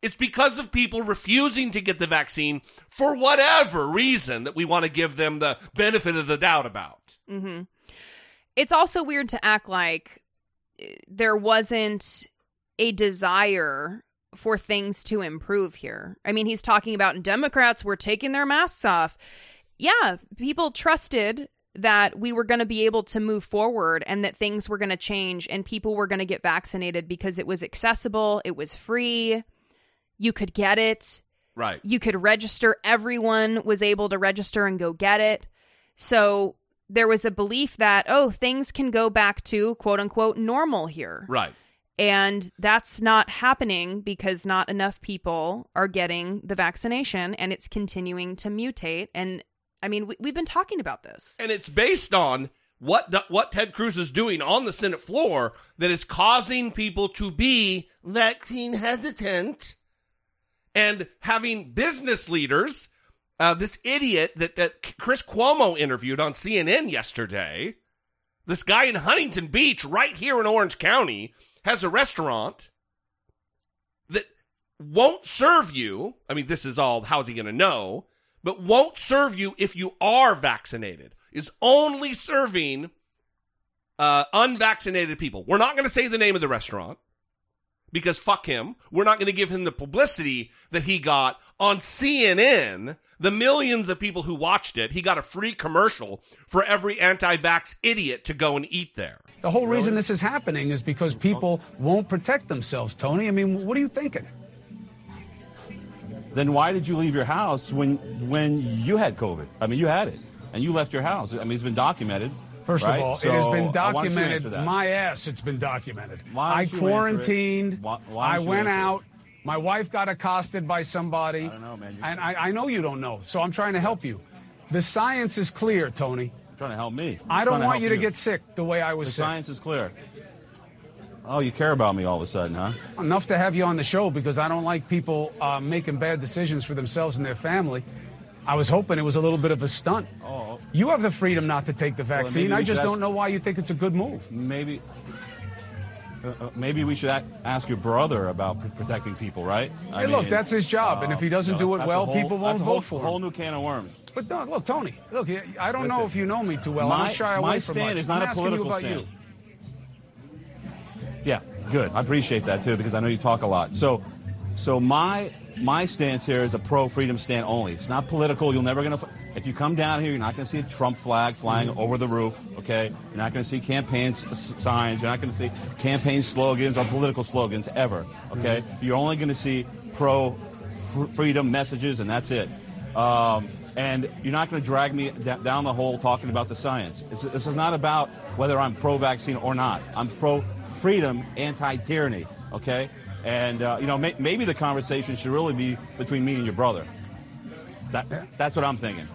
It's because of people refusing to get the vaccine for whatever reason that we want to give them the benefit of the doubt about. hmm It's also weird to act like there wasn't a desire for things to improve here. I mean, he's talking about Democrats were taking their masks off. Yeah, people trusted that we were going to be able to move forward and that things were going to change and people were going to get vaccinated because it was accessible, it was free, you could get it Right. you could register everyone was able to register and go get it so there was a belief that oh things can go back to quote unquote normal here Right. And that's not happening because not enough people are getting the vaccination and it's continuing to mutate. And I mean, we, we've been talking about this. And it's based on what what Ted Cruz is doing on the Senate floor that is causing people to be vaccine hesitant and having business leaders. Uh, this idiot that, that Chris Cuomo interviewed on CNN yesterday, this guy in Huntington Beach, right here in Orange County, has a restaurant that won't serve you. I mean, this is all, how's he going to know? But won't serve you if you are vaccinated. Is only serving uh, unvaccinated people. We're not going to say the name of the restaurant because fuck him. We're not going to give him the publicity that he got on CNN. The millions of people who watched it, he got a free commercial for every anti vax idiot to go and eat there. The whole reason this is happening is because people won't protect themselves, Tony. I mean, what are you thinking? Then why did you leave your house when when you had COVID? I mean, you had it, and you left your house. I mean, it's been documented. First right? of all, So, it has been I want you to documented. My ass, it's been documented. I don't you answer it? quarantined. Why- why I went answer it? out. My wife got accosted by somebody. I don't know, man. You- And I, I know you don't know, so I'm trying to help you. The science is clear, Tony. trying to help me. I don't want help you to get sick the way I The was sick. The science is clear. Oh, you care about me all of a sudden, huh? Enough to have you on the show because I don't like people uh, making bad decisions for themselves and their family. I was hoping it was a little bit of a stunt. Oh, You have the freedom not to take the vaccine. maybe we I just don't ask- know why you think it's a good move. maybe. Uh, uh, maybe we should ask your brother about pr- protecting people, right? Hey, look, that's his job, and if he doesn't do it well, whole- people won't whole, vote for him. whole new can of worms. But no, look, Tony, look, I don't know if you know me too well. I my- don't shy away my stand much. is not I'm a asking you political about stand. you. Yeah, good. I appreciate that too because I know you talk a lot. So, so my my stance here is a pro freedom stand only. It's not political. You're never gonna. If you come down here, you're not gonna see a Trump flag flying over the roof. Okay, you're not gonna see campaign signs. You're not gonna see campaign slogans or political slogans ever. Okay, Mm-hmm. you're only gonna see pro fr- freedom messages, and that's it. Um, and you're not going to drag me down the hole talking about the science. It's, this is not about whether I'm pro-vaccine or not. I'm pro-freedom, anti-tyranny. Okay, and uh, you know may- maybe the conversation should really be between me and your brother. That, that's what I'm thinking.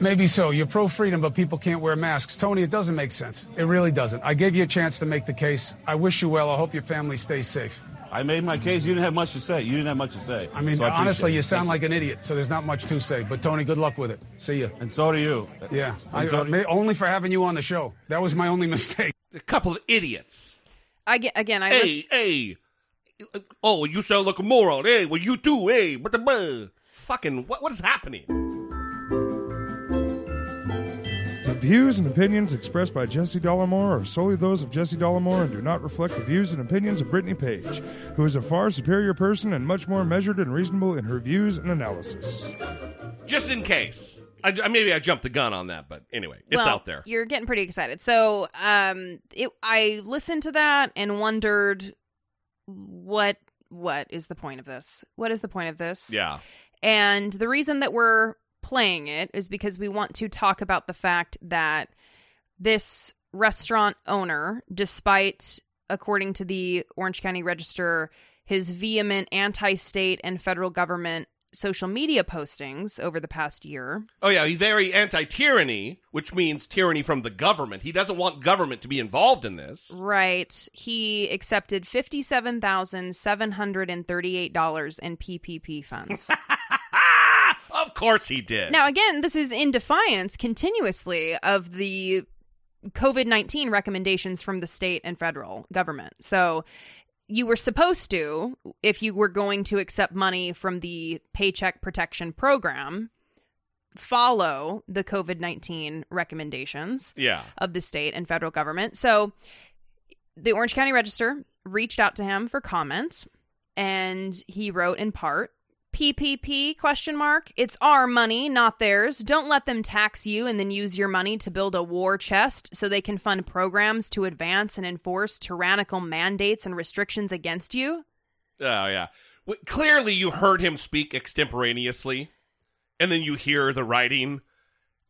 Maybe so. You're pro freedom, but people can't wear masks. Tony, it doesn't make sense. It really doesn't. I gave you a chance to make the case. I wish you well. I hope your family stays safe. I made my case. You didn't have much to say. You didn't have much to say. I mean, So appreciate honestly, you sound like an idiot, so there's not much to say. But Tony, good luck with it. See you. And so do you. Yeah, I, so uh, do- may- only for having you on the show. That was my only *laughs* mistake. A couple of idiots. I get, again, I Hey, lis- hey. Oh, you sound like a moron. Hey, well, you too. Hey, what the buh? Fucking, what, what is happening? Views and opinions expressed by Jesse Dollemore are solely those of Jesse Dollemore and do not reflect the views and opinions of Brittany Page, who is a far superior person and much more measured and reasonable in her views and analysis. Just in case. I, I- maybe I jumped the gun on that, but anyway, it's well, out there. You're getting pretty excited. So, um, it, I listened to that and wondered what what is the point of this? What is the point of this? Yeah. And the reason that we're playing it is because we want to talk about the fact that this restaurant owner, despite, according to the Orange County Register, his vehement anti state and federal government social media postings over the past year, Oh, yeah, he's very anti tyranny, which means tyranny from the government. He doesn't want government to be involved in this. Right. He accepted $57,738 in PPP funds. *laughs* Of course he did. now, again, this is in defiance continuously of the COVID 19 recommendations from the state and federal government. So, you were supposed to, if you were going to accept money from the Paycheck Protection Program, follow the COVID 19 recommendations Yeah. of the state and federal government. So the Orange County Register reached out to him for comment and he wrote in part PPP question mark it's our money not theirs don't let them tax you and then use your money to build a war chest so they can fund programs to advance and enforce tyrannical mandates and restrictions against you Oh, yeah. W- Clearly, you heard him speak extemporaneously, and then you hear the writing.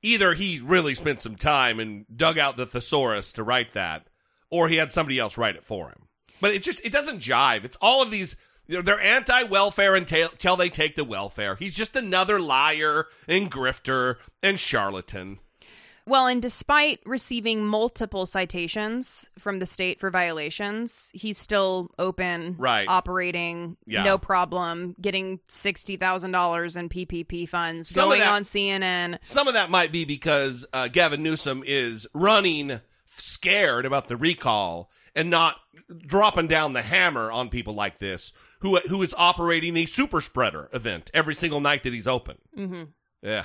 Either he really spent some time and dug out the thesaurus to write that, or he had somebody else write it for him. But it just it doesn't jive. It's all of these. They're anti-welfare until, until they take the welfare. He's just another liar and grifter and charlatan. Well, and despite receiving multiple citations from the state for violations, he's still open, Right. operating, Yeah. no problem, getting $60,000 in PPP funds, Some going that- on CNN. Some of that might be because uh, Gavin Newsom is running scared about the recall and not dropping down the hammer on people like this who who is operating a super spreader event every single night that he's open. hmm Ugh.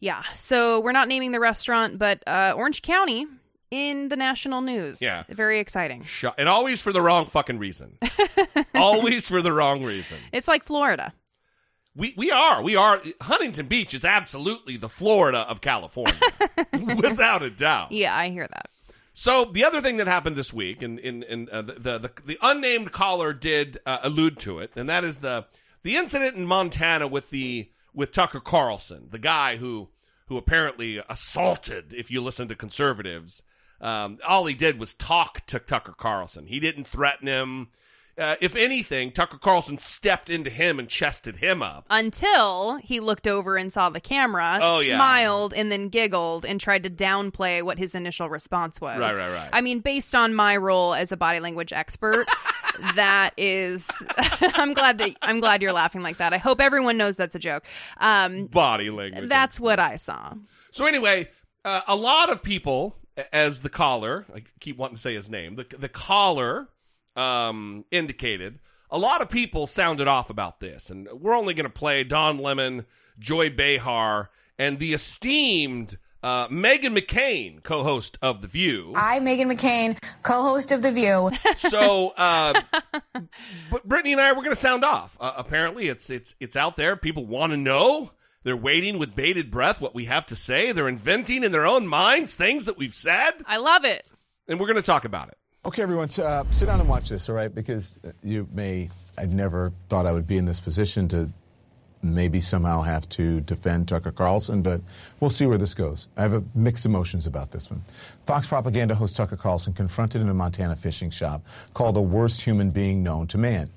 Yeah. So we're not naming the restaurant, but uh, Orange County in the national news. Yeah. Very exciting. And always for the wrong fucking reason. *laughs* always for the wrong reason. It's like Florida. We we are we are Huntington Beach is absolutely the Florida of California, *laughs* without a doubt. Yeah, I hear that. So the other thing that happened this week, and in, in, uh, the, the the unnamed caller did uh, allude to it, and that is the the incident in Montana with the with Tucker Carlson, the guy who who apparently assaulted. If you listen to conservatives, um, all he did was talk to Tucker Carlson. He didn't threaten him. Uh, if anything, Tucker Carlson stepped into him and chested him up. Until he looked over and saw the camera, Oh, yeah. smiled, and then giggled and tried to downplay what his initial response was. Right, right, right. I mean, based on my role as a body language expert, *laughs* that is. *laughs* I'm glad that I'm glad you're laughing like that. I hope everyone knows that's a joke. Um, Body language. that's what I saw. So anyway, uh, a lot of people, as the caller, I keep wanting to say his name, the the caller um, indicated, a lot of people sounded off about this, and we're only going to play Don Lemon, Joy Behar, and the esteemed uh, Meghan McCain, co-host of The View. I, Meghan McCain, co-host of The View. *laughs* So, uh, but Brittany and I were going to sound off. Uh, apparently, it's it's it's out there. People want to know. They're waiting with bated breath what we have to say. They're inventing in their own minds things that we've said. I love it. And we're going to talk about it. Okay, everyone, so, uh, sit down and watch this, all right? Because you may, I never thought I would be in this position to maybe somehow have to defend Tucker Carlson, but we'll see where this goes. I have uh, mixed emotions about this one. Fox propaganda host Tucker Carlson confronted in a Montana fishing shop called the worst human being known to man.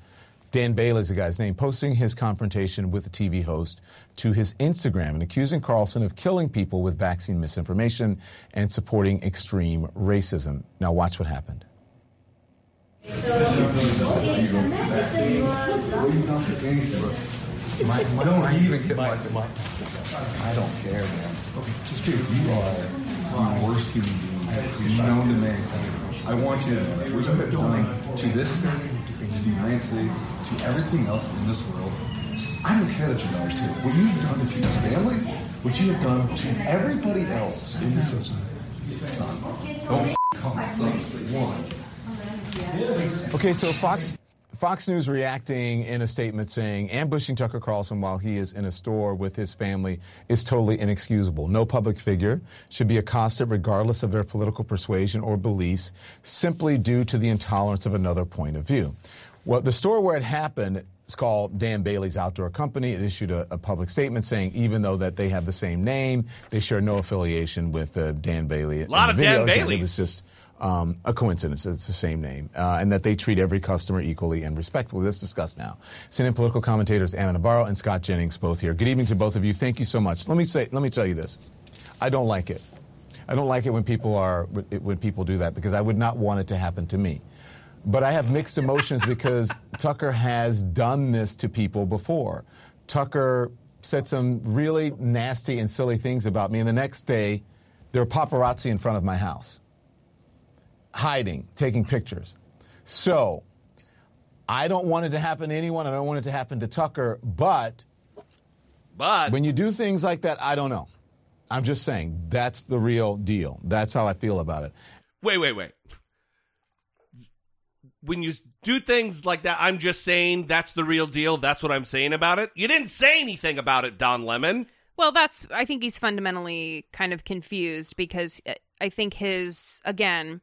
Dan Bailey's the guy's name, posting his confrontation with the TV host to his Instagram and accusing Carlson of killing people with vaccine misinformation and supporting extreme racism. Now, watch what happened. My, my, don't I even get my, my, I don't care, man. Okay, just dude, you are the worst human being known to mankind. I want you to have done to this to the United States, to everything else in this world. I don't care that your daughter's here. What you've done to people's families, what you have done to everybody else in this society. Son, don't f- call me son. One. Okay, so Fox Fox News reacting in a statement saying ambushing Tucker Carlson while he is in a store with his family is totally inexcusable. No public figure should be accosted regardless of their political persuasion or beliefs simply due to the intolerance of another point of view. Well, the store where it happened is called Dan Bailey's Outdoor Company. It issued a, a public statement saying even though that they have the same name, they share no affiliation with uh, Dan Bailey. A lot of Dan It was just um, a coincidence. It's the same name, uh, and that they treat every customer equally and respectfully. Let's discuss now. CNN political commentators Ana Navarro and Scott Jennings both here. Good evening to both of you. Thank you so much. Let me say, let me tell you this. I don't like it. I don't like it when people are when people do that because I would not want it to happen to me. But I have mixed emotions because Tucker has done this to people before. Tucker said some really nasty and silly things about me, and the next day there were paparazzi in front of my house hiding, taking pictures. So I don't want it to happen to anyone. I don't want it to happen to Tucker. But but when you do things like that, I don't know. I'm just saying that's the real deal. That's how I feel about it. Wait, wait, wait. When you do things like that, I'm just saying that's the real deal. That's what I'm saying about it. You didn't say anything about it, Don Lemon. Well, that's. I think he's fundamentally kind of confused because uh, I think his again,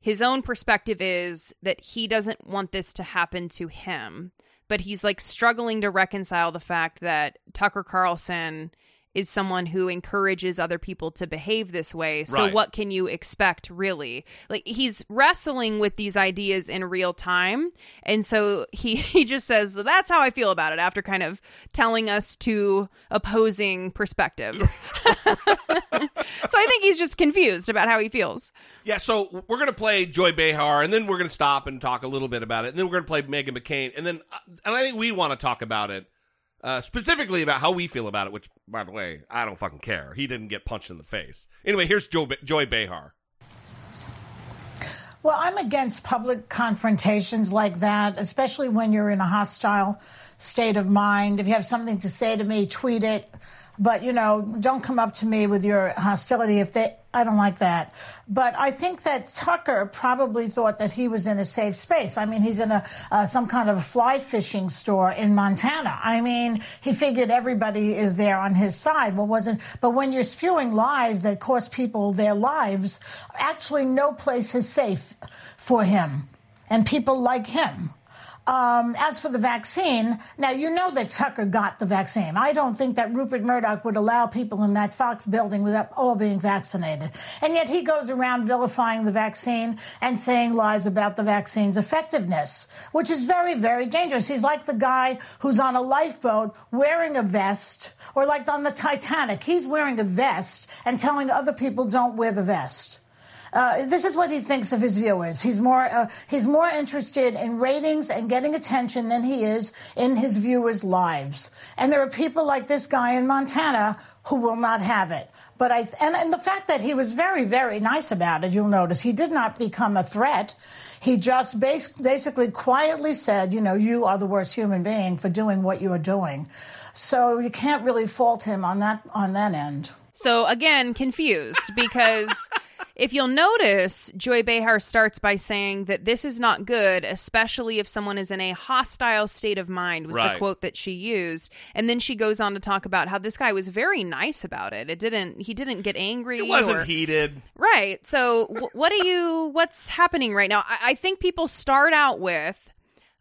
his own perspective is that he doesn't want this to happen to him, but he's like struggling to reconcile the fact that Tucker Carlson is someone who encourages other people to behave this way. So Right. what can you expect really? Like he's wrestling with these ideas in real time. And so he *laughs* he just says that's how I feel about it after kind of telling us two opposing perspectives. *laughs* so I think he's just confused about how he feels. Yeah, so we're gonna play Joy Behar, and then we're gonna stop and talk a little bit about it, and then we're gonna play Meghan McCain, and then uh, and I think we want to talk about it uh, specifically about how we feel about it. Which, by the way, I don't fucking care. He didn't get punched in the face. Anyway, here's Joy, Joy Behar. Well, I'm against public confrontations like that, especially when you're in a hostile state of mind. If you have something to say to me, tweet it. But, you know, don't come up to me with your hostility if they, I don't like that. But I think that Tucker probably thought that he was in a safe space. I mean, he's in a, uh, some kind of fly fishing store in Montana. I mean, he figured everybody is there on his side. Well, wasn't, but when you're spewing lies that cost people their lives, actually no place is safe for him and people like him. Um, as for the vaccine, now you know that Tucker got the vaccine. I don't think that Rupert Murdoch would allow people in that Fox building without all being vaccinated. And yet he goes around vilifying the vaccine and saying lies about the vaccine's effectiveness, which is very, very dangerous. He's like the guy who's on a lifeboat wearing a vest, or like on the Titanic, he's wearing a vest and telling other people don't wear the vest. Uh, this is what he thinks of his viewers. He's more uh, he's more interested in ratings and getting attention than he is in his viewers' lives. And there are people like this guy in Montana who will not have it. But I and, and the fact that he was very very nice about it, you'll notice he did not become a threat. He just bas- basically quietly said, you know, you are the worst human being for doing what you are doing. So you can't really fault him on that on that end. So again, confused because *laughs* if you'll notice, Joy Behar starts by saying that this is not good, especially if someone is in a hostile state of mind, was Right. the quote that she used. And then she goes on to talk about how this guy was very nice about it. It didn't he didn't get angry. It wasn't or- heated. Right. So wh- what do you what's happening right now? I, I think people start out with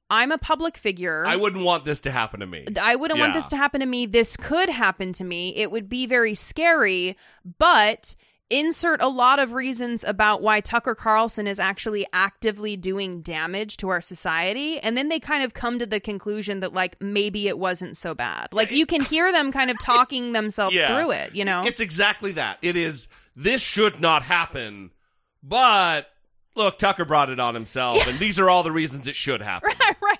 I'm a public figure. I wouldn't want this to happen to me. I wouldn't want this to happen to me. This could happen to me. It would be very scary, but insert a lot of reasons about why Tucker Carlson is actually actively doing damage to our society. And then they kind of come to the conclusion that, like, maybe it wasn't so bad. Like, you can hear them kind of talking *laughs* themselves Yeah. through it, you know? It's exactly that. It is. This should not happen, but look, Tucker brought it on himself, and these are all the reasons it should *laughs* happen. right.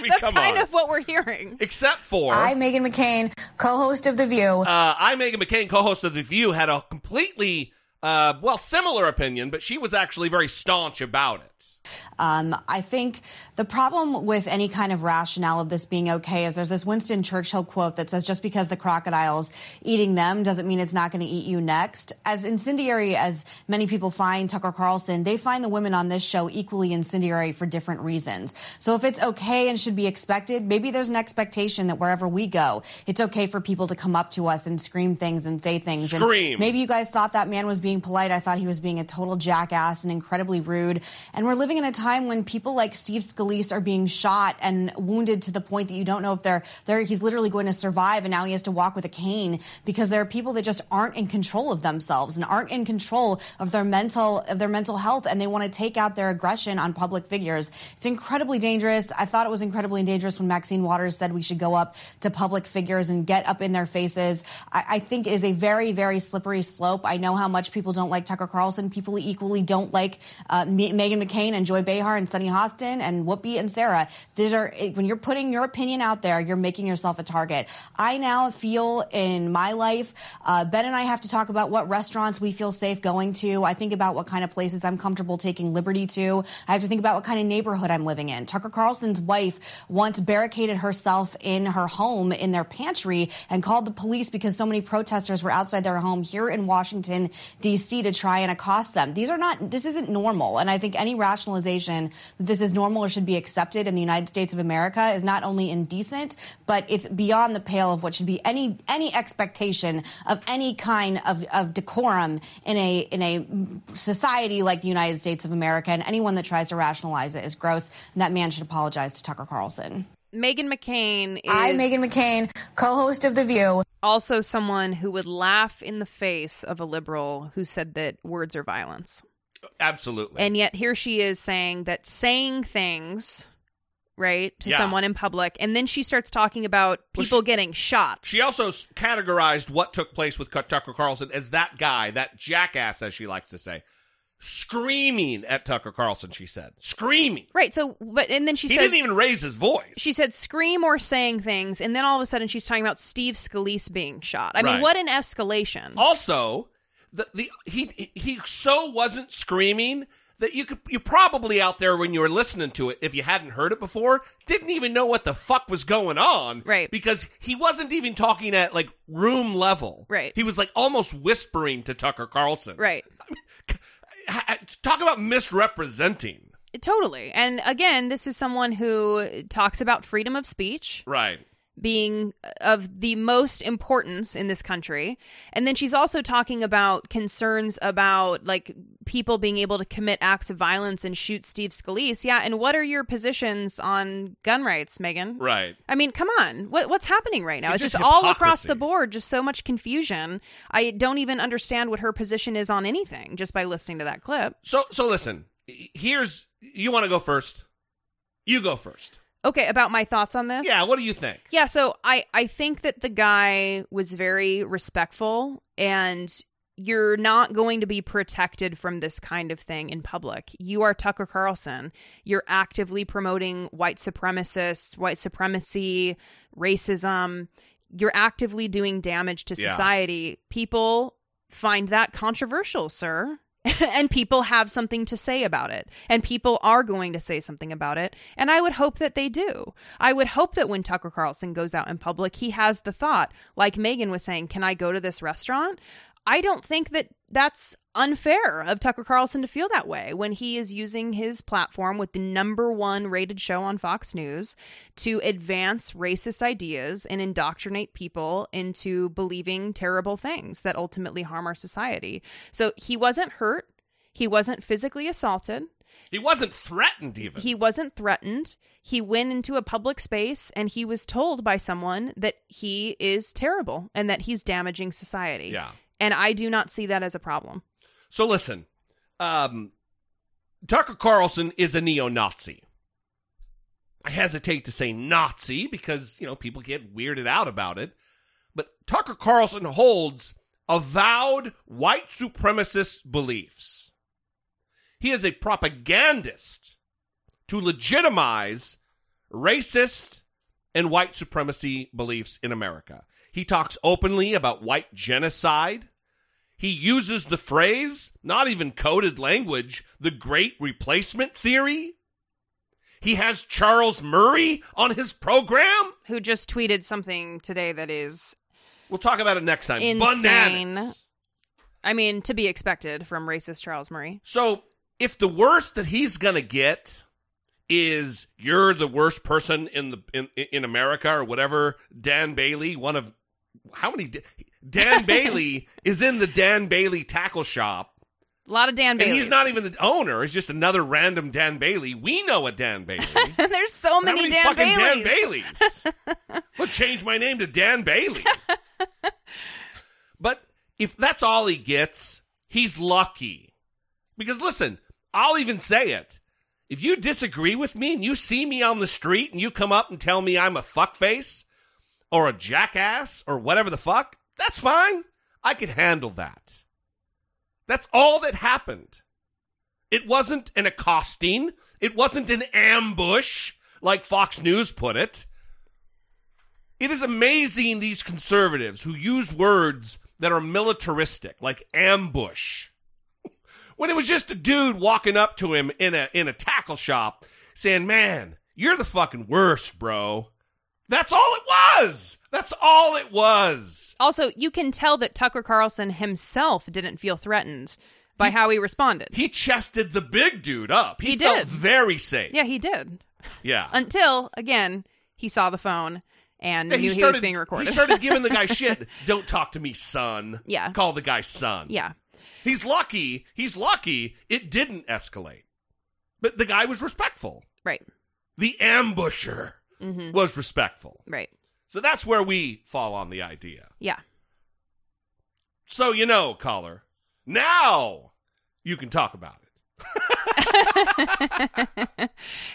mean, That's come kind on. of what we're hearing. Except for I, Meghan McCain, co-host of The View. Uh, I, Meghan McCain, co-host of The View, had a completely, uh, well, similar opinion, but she was actually very staunch about it. Um, I think the problem with any kind of rationale of this being okay is there's this Winston Churchill quote that says, just because the crocodile's eating them doesn't mean it's not going to eat you next. As incendiary as many people find Tucker Carlson, they find the women on this show equally incendiary for different reasons. So if it's okay and should be expected, maybe there's an expectation that wherever we go, it's okay for people to come up to us and scream things and say things. Scream. And maybe you guys thought that man was being polite. I thought he was being a total jackass and incredibly rude. And we're living in a time when people like Steve Scalise are being shot and wounded to the point that you don't know if they're they're he's literally going to survive and now he has to walk with a cane because there are people that just aren't in control of themselves and aren't in control of their mental of their mental health and they want to take out their aggression on public figures. It's incredibly dangerous. I thought it was incredibly dangerous when Maxine Waters said we should go up to public figures and get up in their faces. I, I think is a very, very slippery slope. I know how much people don't like Tucker Carlson. People equally don't like uh, Meghan McCain and Joy Behar and Sunny Hostin and Whoopi and Sarah. These are when you're putting your opinion out there, you're making yourself a target. I now feel in my life, uh, Ben and I have to talk about what restaurants we feel safe going to. I think about what kind of places I'm comfortable taking liberty to. I have to think about what kind of neighborhood I'm living in. Tucker Carlson's wife once barricaded herself in her home in their pantry and called the police because so many protesters were outside their home here in Washington D.C. to try and accost them. These are not. This isn't normal, and I think any rationalization that this is normal or should be accepted in the United States of America is not only indecent, but it's beyond the pale of what should be any any expectation of any kind of, of decorum in a in a society like the United States of America. And anyone that tries to rationalize it is gross, and that man should apologize to Tucker Carlson. Meghan McCain is I, Meghan McCain, co-host of The View. also someone who would laugh in the face of a liberal who said that words are violence. Absolutely. And yet here she is saying that saying things, right, to Yeah. someone in public, and then she starts talking about Well, people she- getting shot. She also s- categorized what took place with Cut- Tucker Carlson as that guy, that jackass, as she likes to say, screaming at Tucker Carlson. She said, screaming. Right. So, but and then she he says didn't even raise his voice. she said scream or saying things, and then all of a sudden she's talking about Steve Scalise being shot. I mean, what an escalation! Also, the the he he so wasn't screaming that you could you probably out there when you were listening to it if you hadn't heard it before didn't even know what the fuck was going on Right. because he wasn't even talking at like room level Right. he was like almost whispering to Tucker Carlson Right. *laughs* Talk about misrepresenting Totally. And again, this is someone who talks about freedom of speech right being uh, of the most importance in this country. And then she's also talking about concerns about like people being able to commit acts of violence and shoot Steve Scalise. Yeah, and what are your positions on gun rights, Meghan? right I mean, come on. What what's happening right now? It's It's, just just, all across the board, just so much confusion. I don't even understand what her position is on anything just by listening to that clip. so so listen here's you want to go first you go first Okay, about my thoughts on this? yeah what do you think Yeah, so I I think that the guy was very respectful and you're not going to be protected from this kind of thing in public. You are Tucker Carlson. You're actively promoting white supremacists, white supremacy, racism. You're actively doing damage to Yeah. society. People find that controversial, sir. *laughs* and people have something to say about it. And people are going to say something about it. And I would hope that they do. I would hope that when Tucker Carlson goes out in public, he has the thought, like Meghan was saying, can I go to this restaurant? I don't think that that's unfair of Tucker Carlson to feel that way when he is using his platform with the number one rated show on Fox News to advance racist ideas and indoctrinate people into believing terrible things that ultimately harm our society. So he wasn't hurt. He wasn't physically assaulted. he wasn't threatened even He wasn't threatened. He went into a public space and he was told by someone that he is terrible and that he's damaging society. Yeah. And I do not see that as a problem. So listen, um, Tucker Carlson is a neo-Nazi. I hesitate to say Nazi because you know people get weirded out about it, but Tucker Carlson holds avowed white supremacist beliefs. He is a propagandist to legitimize racist and white supremacy beliefs in America. He talks openly about white genocide. He uses the phrase, not even coded language, the great replacement theory. He has Charles Murray on his program. Who just tweeted something today that is We'll talk about it next time. insane. Bananas. I mean, to be expected from racist Charles Murray. So, if the worst that he's going to get is you're the worst person in the in, in America or whatever, Dan Bailey, one of how many Dan *laughs* Bailey is in the Dan Bailey tackle shop. A lot of Dan Bailey. he's not even the owner. He's just another random Dan Bailey. We know a Dan Bailey. *laughs* There's so many, many Dan fucking Baileys. Dan Baileys? *laughs* Change my name to Dan Bailey. but if that's all he gets, he's lucky. Because listen, I'll even say it. If you disagree with me and you see me on the street and you come up and tell me I'm a fuckface or a jackass or whatever the fuck, that's fine. I could handle that. That's all that happened. It wasn't an accosting. It wasn't an ambush, like Fox News put it. It is amazing these conservatives who use words that are militaristic, like ambush. *laughs* When it was just a dude walking up to him in a in a tackle shop saying, "Man, you're the fucking worst, bro." That's all it was. That's all it was. Also, you can tell that Tucker Carlson himself didn't feel threatened by how he responded. He chested the big dude up. He, He felt did. very safe. Yeah, he did. Yeah. Until, again, he saw the phone and Yeah, knew he, started, was being recorded. He started giving the guy *laughs* shit. Don't talk to me, son. Yeah. Call the guy son. Yeah. He's lucky. He's lucky it didn't escalate. But the guy was respectful. Right. The ambusher. Mhm. was respectful. Right. So that's where we fall on the idea. Yeah. So you know, caller, now you can talk about it. *laughs*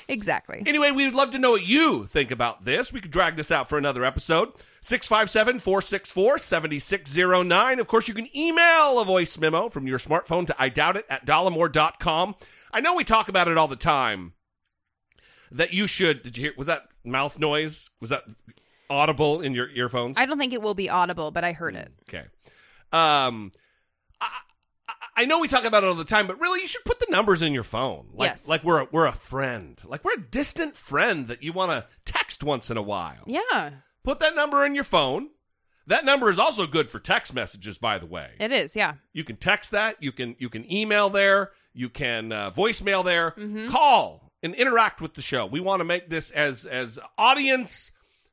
Exactly. Anyway, we would love to know what you think about this. We could drag this out for another episode. 657 464 7609. Of course, you can email a voice memo from your smartphone to I doubt it at dollemore.com. I know we talk about it all the time that you should. Did you hear? Was that mouth noise? Was that audible in your earphones? I don't think it will be audible, but I heard it. Okay. Um, I, I- know we talk about it all the time, but really, you should put the numbers in your phone. Like, Yes. like we're a, we're a friend, like we're a distant friend that you want to text once in a while. Yeah, Put that number in your phone. That number is also good for text messages, by the way. it is. Yeah. You can text that. You can you can email there. You can uh, voicemail there. Mhm. Call and interact with the show. We want to make this as as audience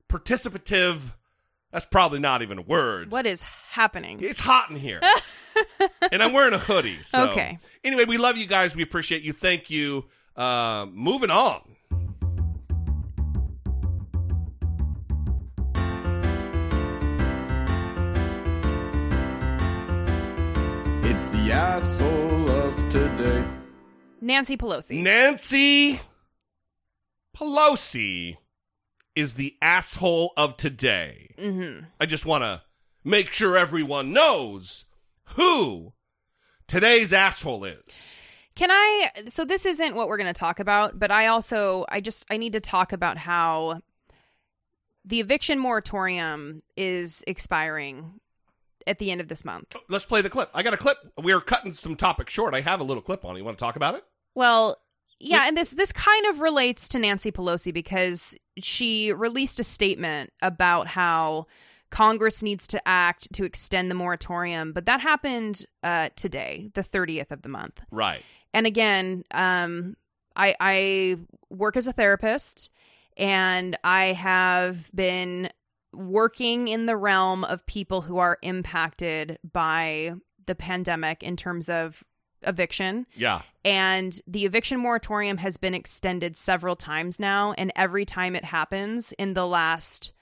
participative. That's probably not even a word. What is happening? It's hot in here. *laughs* and I'm wearing a hoodie. So. Okay. Anyway, we love you guys. We appreciate you. Thank you. Uh, moving on. It's the asshole of today. Nancy Pelosi. Nancy Pelosi is the asshole of today. Mm-hmm. I just want to make sure everyone knows who today's asshole is. Can I? So this isn't what we're going to talk about, but I also I just I need to talk about how the eviction moratorium is expiring at the end of this month. Let's play the clip. I got a clip. We are cutting some topics short. I have a little clip on. You want to talk about it? Well, yeah, and this this kind of relates to Nancy Pelosi because she released a statement about how Congress needs to act to extend the moratorium, but that happened uh, today, the 30th of the month. Right. And again, um, I, I work as a therapist, and I have been working in the realm of people who are impacted by the pandemic in terms of eviction. Yeah. And the eviction moratorium has been extended several times now. And every time it happens in the last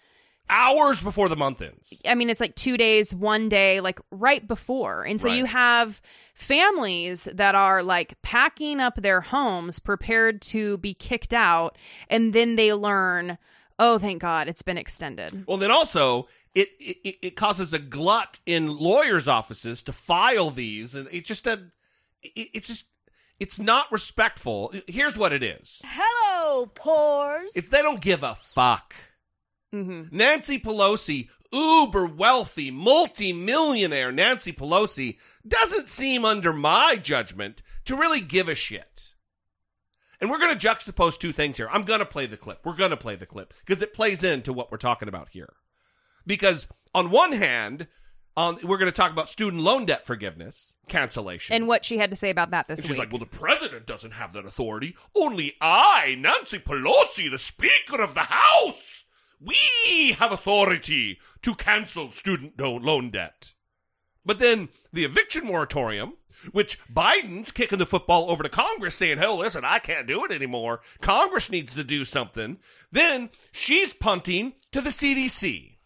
hours before the month ends. I mean, it's like two days, one day, like right before. And so Right. you have families that are like packing up their homes, prepared to be kicked out. And then they learn, oh, thank God, it's been extended. Well, then also it it, it causes a glut in lawyers' offices to file these, and it just a it's just it's not respectful. Here's what it is: Hello, pores. it's they don't give a fuck. Mm-hmm. Nancy Pelosi, uber wealthy, multi-millionaire Nancy Pelosi, doesn't seem, under my judgment, to really give a shit. And we're going to juxtapose two things here. I'm going to play the clip. We're going to play the clip because it plays into what we're talking about here. Because on one hand, on we're going to talk about student loan debt forgiveness cancellation. And what she had to say about that this And she's week. like, well, the president doesn't have that authority. Only I, Nancy Pelosi, the Speaker of the House, we have authority to cancel student loan debt. But then the eviction moratorium, which Biden's kicking the football over to Congress saying, hey, listen, I can't do it anymore. Congress needs to do something. Then she's punting to the CDC.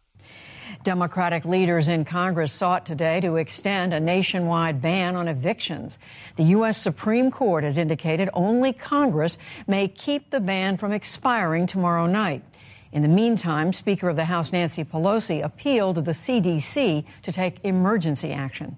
Democratic leaders in Congress sought today to extend a nationwide ban on evictions. The U.S. Supreme Court has indicated only Congress may keep the ban from expiring tomorrow night. In the meantime, Speaker of the House Nancy Pelosi appealed to the CDC to take emergency action.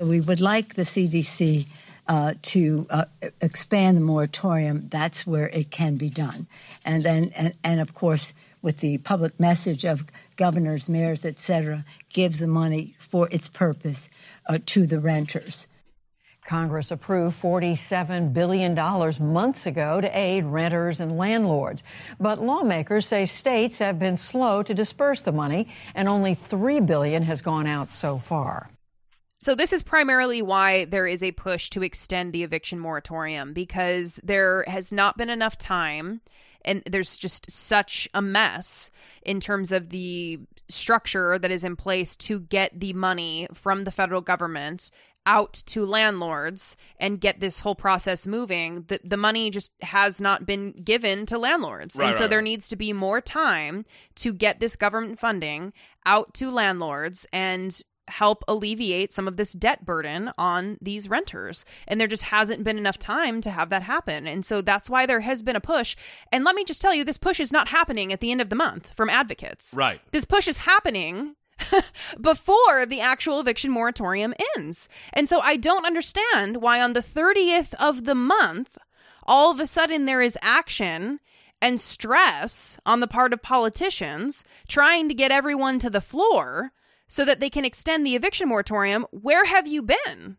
We would like the CDC uh, to uh, expand the moratorium. That's where it can be done. And then, and, and of course, with the public message of governors, mayors, et cetera, give the money for its purpose uh, to the renters. Congress approved $47 billion months ago to aid renters and landlords. But lawmakers say states have been slow to disperse the money, and only 3 billion has gone out so far. So this is primarily why there is a push to extend the eviction moratorium because there has not been enough time and there's just such a mess in terms of the structure that is in place to get the money from the federal government out to landlords and get this whole process moving, the, the money just has not been given to landlords. Right, and so right, there right. needs to be more time to get this government funding out to landlords and help alleviate some of this debt burden on these renters. And there just hasn't been enough time to have that happen. And so that's why there has been a push. And let me just tell you, this push is not happening at the end of the month from advocates. Right. This push is happening *laughs* before the actual eviction moratorium ends. And so I don't understand why on the 30th of the month, all of a sudden there is action and stress on the part of politicians trying to get everyone to the floor so that they can extend the eviction moratorium. Where have you been?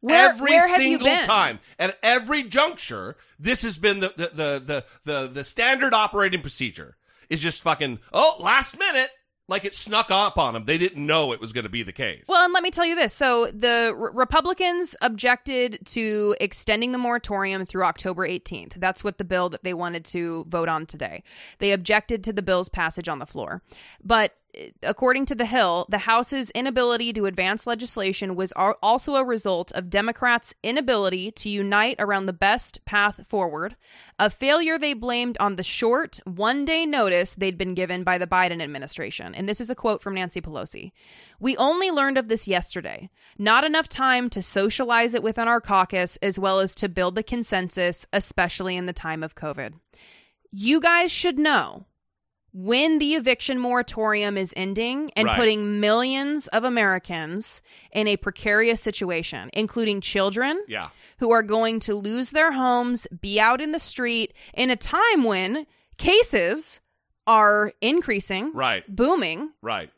Where, every where single time at every juncture this has been the the, the the the the standard operating procedure is just fucking oh last minute like it snuck up on them they didn't know it was going to be the case Well, and let me tell you this. So the R- Republicans objected to extending the moratorium through October 18th. That's what the bill that they wanted to vote on today. They objected to the bill's passage on the floor. But according to The Hill, the House's inability to advance legislation was also a result of Democrats' inability to unite around the best path forward, a failure they blamed on the short, one day notice they'd been given by the Biden administration. And this is a quote from Nancy Pelosi. We only learned of this yesterday. Not enough time to socialize it within our caucus as well as to build the consensus, especially in the time of COVID. You guys should know when the eviction moratorium is ending and Right. putting millions of Americans in a precarious situation, including children yeah who are going to lose their homes, be out in the street in a time when cases are increasing, right booming. right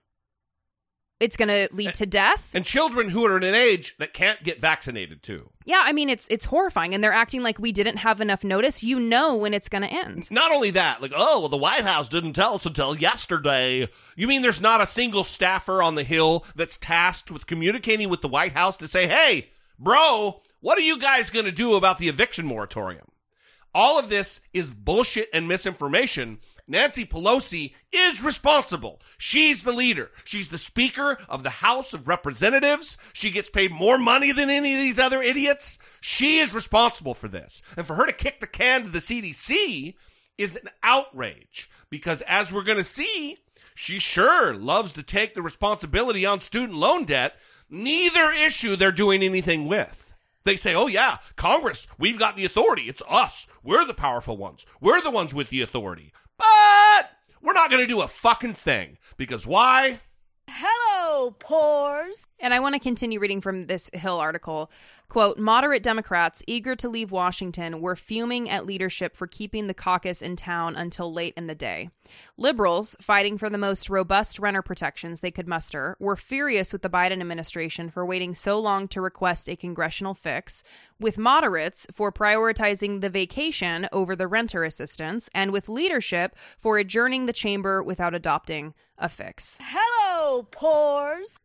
It's going to lead to death. and children who are in an age that can't get vaccinated too Yeah, I mean it's it's horrifying and they're acting like we didn't have enough notice. You know when it's going to end. Not only that, like, oh, well, the White House didn't tell us until yesterday. You mean there's not a single staffer on the Hill that's tasked with communicating with the White House to say, hey, bro, what are you guys going to do about the eviction moratorium? All of this is bullshit and misinformation. Nancy Pelosi is responsible. She's the leader. She's the Speaker of the House of Representatives. She gets paid more money than any of these other idiots. She is responsible for this. And for her to kick the can to the CDC is an outrage because, as we're going to see, she sure loves to take the responsibility on student loan debt. Neither issue they're doing anything with. They say, oh, yeah, Congress, we've got the authority. It's us. We're the powerful ones. We're the ones with the authority. But we're not going to do a fucking thing. Because why? Hello, pores. And I want to continue reading from this Hill article. Quote Moderate Democrats eager to leave Washington were fuming at leadership for keeping the caucus in town until late in the day. Liberals, fighting for the most robust renter protections they could muster, were furious with the Biden administration for waiting so long to request a congressional fix, with moderates for prioritizing the vacation over the renter assistance, and with leadership for adjourning the chamber without adopting a fix. Hello, pores.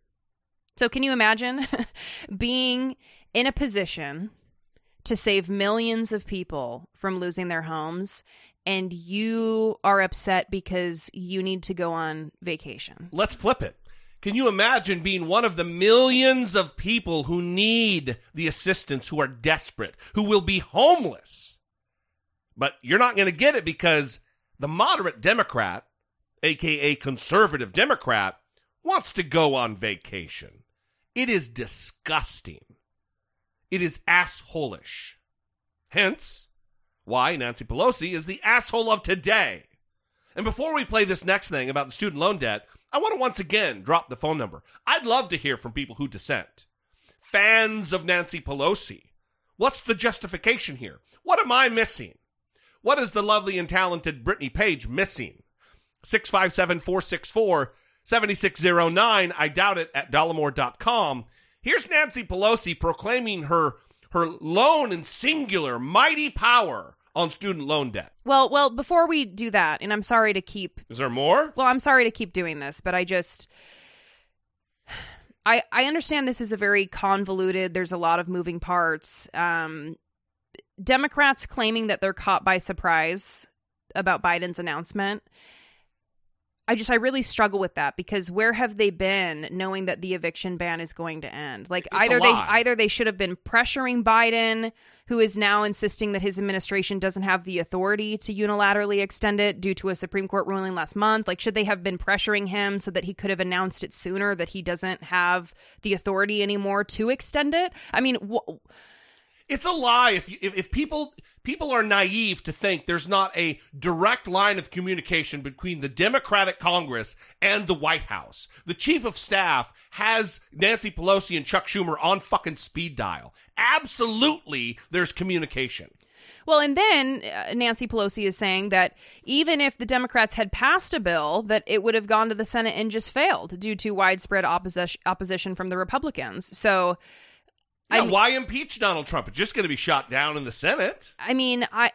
So, can you imagine *laughs* being in a position to save millions of people from losing their homes and you are upset because you need to go on vacation? Let's flip it. Can you imagine being one of the millions of people who need the assistance, who are desperate, who will be homeless? But you're not going to get it because the moderate Democrat, aka conservative Democrat, wants to go on vacation. It is disgusting. It is assholish. Hence, why Nancy Pelosi is the asshole of today. And before we play this next thing about the student loan debt, I want to once again drop the phone number. I'd love to hear from people who dissent. Fans of Nancy Pelosi. What's the justification here? What am I missing? What is the lovely and talented Brittany Page missing? 657 464 7609. I doubt it at dollemore.com. Here's Nancy Pelosi proclaiming her her lone and singular mighty power on student loan debt. Well, well, before we do that, and I'm sorry to keep Is there more? Well, I'm sorry to keep doing this, but I just I I understand this is a very convoluted, there's a lot of moving parts. Um Democrats claiming that they're caught by surprise about Biden's announcement. I just I really struggle with that because where have they been knowing that the eviction ban is going to end? Like It's either they either they should have been pressuring Biden who is now insisting that his administration doesn't have the authority to unilaterally extend it due to a Supreme Court ruling last month. Like should they have been pressuring him so that he could have announced it sooner that he doesn't have the authority anymore to extend it? I mean, wh- It's a lie if you, if, if people people are naive to think there's not a direct line of communication between the Democratic Congress and the White House. The chief of staff has Nancy Pelosi and Chuck Schumer on fucking speed dial. Absolutely, there's communication. Well, and then uh, Nancy Pelosi is saying that even if the Democrats had passed a bill, that it would have gone to the Senate and just failed due to widespread opposition opposition from the Republicans. So, Yeah, why impeach Donald Trump? It's just going to be shot down in the Senate. I mean, I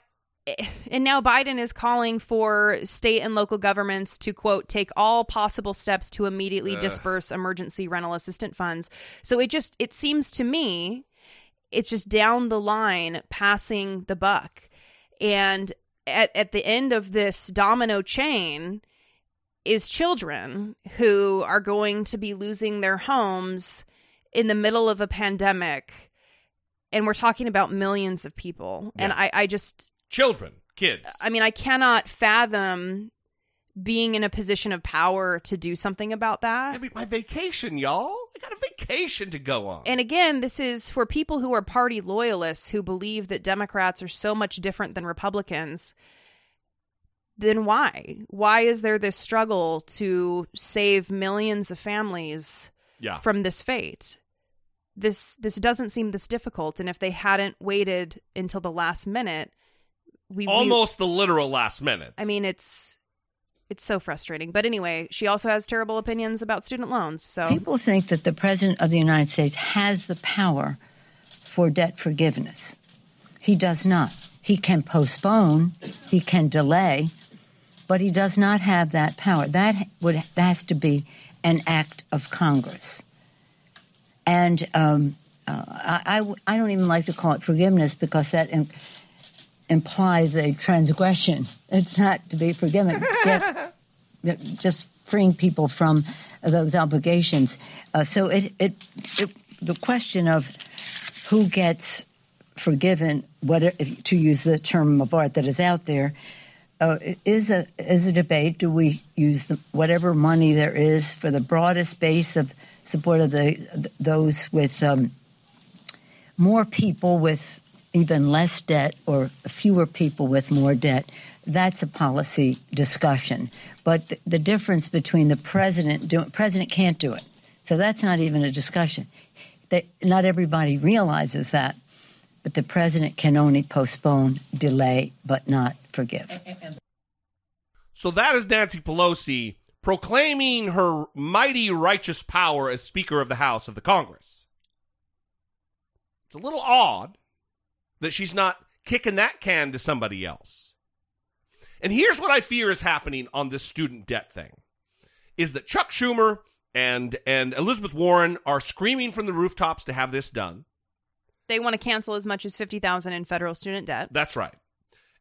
and now Biden is calling for state and local governments to quote take all possible steps to immediately Ugh. disperse emergency rental assistance funds. So it just it seems to me it's just down the line passing the buck. And at at the end of this domino chain is children who are going to be losing their homes in the middle of a pandemic and we're talking about millions of people. And I, I just Children, kids. i mean i cannot fathom being in a position of power to do something about that. I mean my vacation y'all. I got a vacation to go on. And again this is for people who are party loyalists who believe that democrats are so much different than republicans. Then why? Why is there this struggle to save millions of families Yeah. from this fate this this doesn't seem this difficult and if they hadn't waited until the last minute we we- Almost the literal last minute. I mean, it's it's so frustrating. But anyway, she also has terrible opinions about student loans. So People think that the President of the United States has the power for debt forgiveness. He does not. He can postpone, he can delay, but he does not have that power. That would that has to be an act of Congress. And um, uh, I, I w- I don't even like to call it forgiveness because that im- implies a transgression. It's not to be forgiven. *laughs* Just freeing people from those obligations. Uh, so it, it, it, the question of who gets forgiven, what if, to use the term of art that is out there, uh, is a is a debate. Do we use the, whatever money there is for the broadest base of support of the those with um, more people with even less debt or fewer people with more debt? That's a policy discussion. But the, the difference between the president doing president can't do it, so that's not even a discussion. That not everybody realizes that, but the president can only postpone, delay, but not forgive. So that is Nancy Pelosi proclaiming her mighty righteous power as Speaker of the House of the Congress. It's a little odd that she's not kicking that can to somebody else. And here's what I fear is happening on this student debt thing is that Chuck Schumer and and Elizabeth Warren are screaming from the rooftops to have this done. they want to cancel as much as fifty thousand in federal student debt. That's right.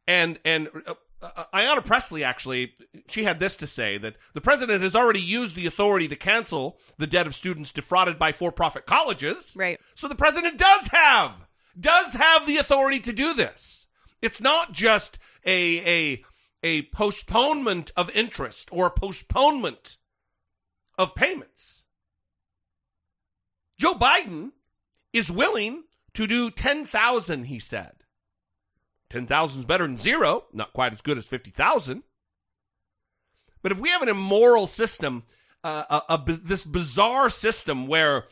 And and uh, uh, Ayanna Pressley actually she had this to say that the president has already used the authority to cancel the debt of students defrauded by for-profit colleges. Right. So the president does have does have the authority to do this. It's not just a a a postponement of interest or a postponement of payments. Joe Biden is willing to do 10,000, he said. 10,000 is better than zero, not quite as good as 50,000. But if we have an immoral system, uh, a, a, this bizarre system where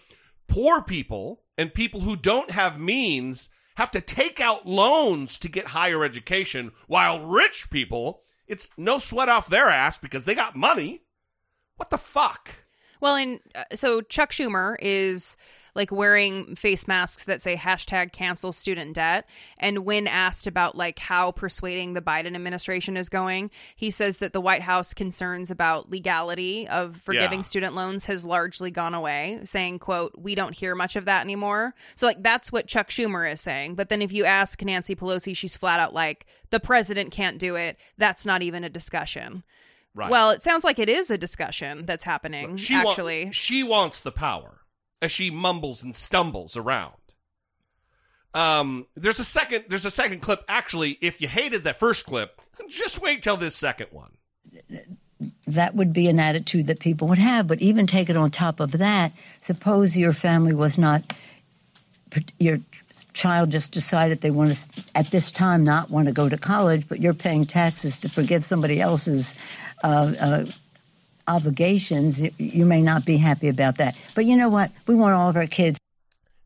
poor people and people who don't have means have to take out loans to get higher education, while rich people, it's no sweat off their ass because they got money. What the fuck? Well, and uh, so Chuck Schumer is like wearing face masks that say hashtag cancel student debt. And when asked about like how persuading the Biden administration is going, he says that the White House concerns about legality of forgiving Yeah. student loans has largely gone away, saying, quote, we don't hear much of that anymore. So like that's what Chuck Schumer is saying. But then if you ask Nancy Pelosi, she's flat out like, the president can't do it. That's not even a discussion. Right. Well, it sounds like it is a discussion that's happening. she wa- actually, she wants the power as she mumbles and stumbles around. Um, there's a second. There's a second clip. Actually, if you hated that first clip, just wait till this second one. that would be an attitude that people would have. But even take it on top of that, suppose your family was not, your child just decided they want to, at this time, not want to go to college, but you're paying taxes to forgive somebody else's. Uh, uh, obligations you, you may not be happy about that but you know what we want all of our kids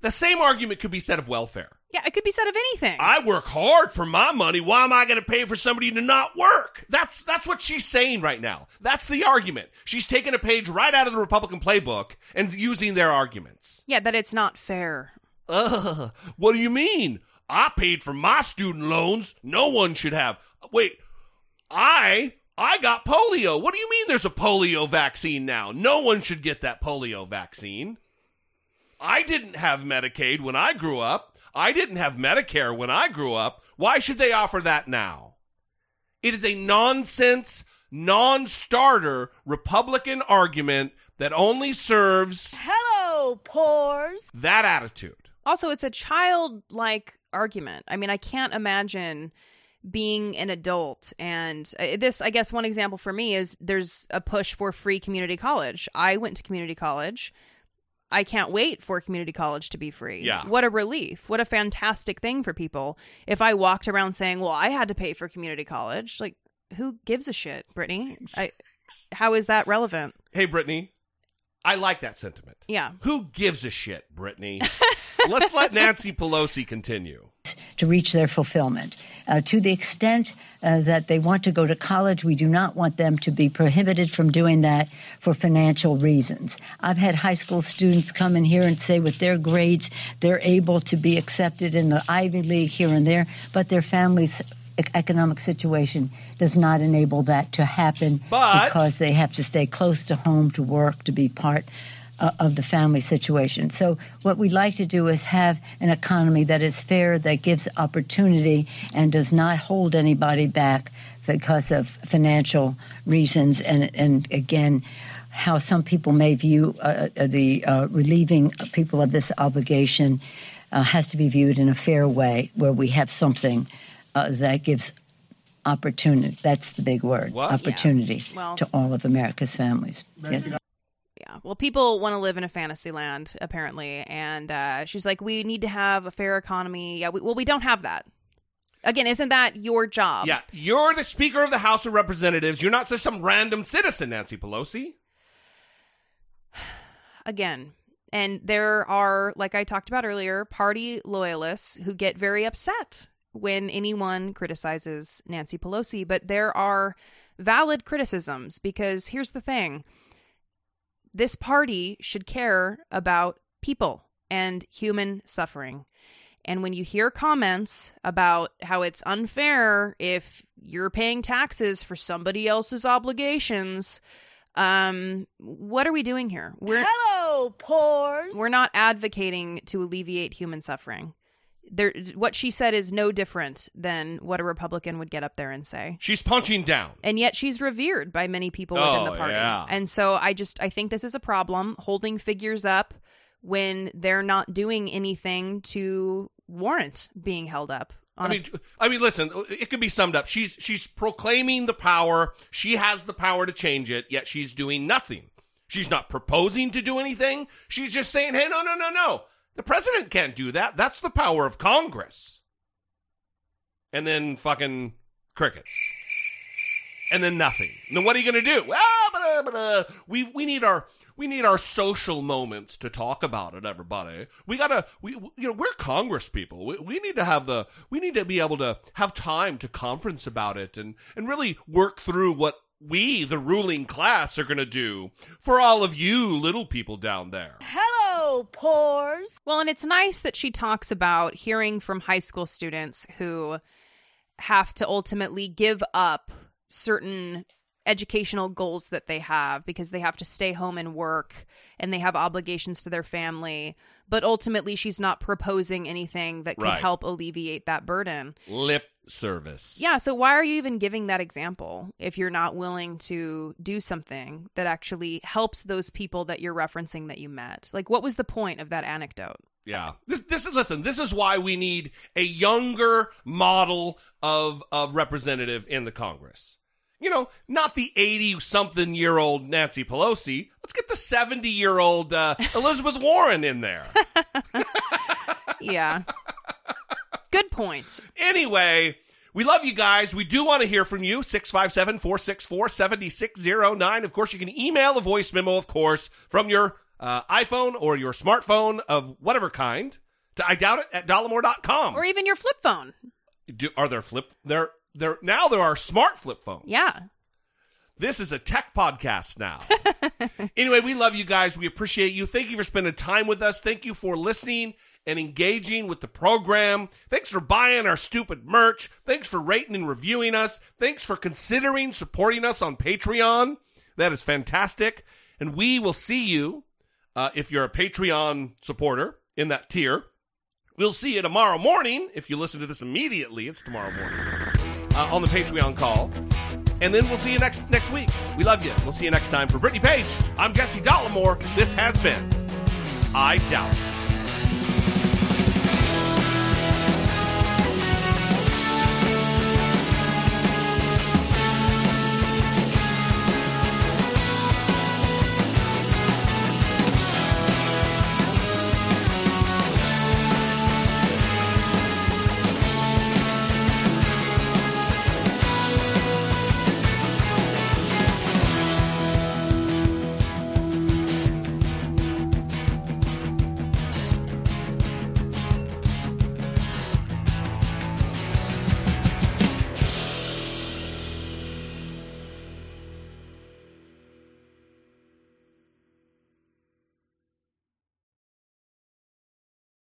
The same argument could be said of welfare. yeah, it could be said of anything. I work hard for my money. Why am I going to pay for somebody to not work? That's that's what she's saying right now. That's the argument. She's taking a page right out of the Republican playbook and using their arguments. yeah, that it's not fair. Ugh, what do you mean? I paid for my student loans. No one should have. Wait, I I got polio. What do you mean there's a polio vaccine now? No one should get that polio vaccine. I didn't have Medicaid when I grew up. I didn't have Medicare when I grew up. Why should they offer that now? It is a nonsense, non starter Republican argument that only serves Hello, pores. that attitude. Also, it's a childlike argument. I mean, I can't imagine being an adult and uh, this i guess one example for me is there's a push for free community college i went to community college i can't wait for community college to be free Yeah. what a relief what a fantastic thing for people if i walked around saying well i had to pay for community college like who gives a shit brittany I, how is that relevant Hey, Brittany, I like that sentiment. yeah Who gives a shit, Brittany? Let's let *laughs* Nancy Pelosi continue. to reach their fulfillment. Uh, to the extent uh, that they want to go to college, we do not want them to be prohibited from doing that for financial reasons. I've had high school students come in here and say with their grades, they're able to be accepted in the Ivy League here and there, but their family's e- economic situation does not enable that to happen But- because they have to stay close to home to work to be part uh, of the family situation. So what we'd like to do is have an economy that is fair, that gives opportunity, and does not hold anybody back because of financial reasons. And and again. How some people may view uh, uh, the uh, relieving people of this obligation uh, has to be viewed in a fair way, where we have something uh, that gives opportunity. That's the big word, What? Yeah. opportunity Well- to all of America's families. Yeah. Yeah. Well, people want to live in a fantasy land, apparently. And uh, she's like, we need to have a fair economy. Yeah. We, well, we don't have that. Again, isn't that your job? Yeah, you're the Speaker of the House of Representatives. You're not just some random citizen, Nancy Pelosi. *sighs* Again. And there are, like I talked about earlier, party loyalists who get very upset when anyone criticizes Nancy Pelosi. But there are valid criticisms because here's the thing this party should care about people and human suffering. And when you hear comments about how it's unfair if you're paying taxes for somebody else's obligations, um, what are we doing here? We're Hello, pores. we're not advocating to alleviate human suffering. There, what she said is no different than what a Republican would get up there and say. She's punching down. And yet she's revered by many people within Oh, the party. yeah. And so I just I think this is a problem holding figures up when they're not doing anything to warrant being held up. I mean, I mean, listen. Uh, it could be summed up. She's she's proclaiming the power. She has the power to change it. Yet she's doing nothing. She's not proposing to do anything. She's just saying, "Hey, no, no, no, no. The president can't do that. That's the power of Congress." And then fucking crickets. And then nothing. And then what are you going to do? Ah, blah, blah. We we need our we need our social moments to talk about it, everybody. We gotta, we, you know, we're Congress people. We, we need to have the, we need to be able to have time to conference about it and, and really work through what we, the ruling class, are gonna do for all of you little people down there. Hello, pores. Well, and it's nice that she talks about hearing from high school students who have to ultimately give up certain educational goals that they have because they have to stay home and work and they have obligations to their family. But ultimately, she's not proposing anything that could Right. help alleviate that burden. Lip service. Yeah, so why are you even giving that example if you're not willing to do something that actually helps those people that you're referencing that you met? Like what was the point of that anecdote? Yeah. This this is listen, this is why we need a younger model of of representative in the Congress. You know, not the 80 something year old Nancy Pelosi. Let's get the 70 year old uh, Elizabeth Warren in there. *laughs* yeah. Good points. Anyway, we love you guys. We do want to hear from you. 657 464 7609. Of course, you can email a voice memo, of course, from your uh, iPhone or your smartphone of whatever kind to I doubt it at dollemore.com. Or even your flip phone. Do, are there flip there there now there are smart flip phones. Yeah. This is a tech podcast now. *laughs* anyway, we love you guys. We appreciate you. Thank you for spending time with us. Thank you for listening and engaging with the program. Thanks for buying our stupid merch. Thanks for rating and reviewing us. Thanks for considering supporting us on Patreon. That is fantastic. And we will see you uh, if you're a Patreon supporter in that tier. We'll see you tomorrow morning. If you listen to this immediately, it's tomorrow morning uh, on the Patreon call. And then we'll see you next next week. We love you. We'll see you next time. For Brittany Page, I'm Jesse Dollemore. This has been I Doubt.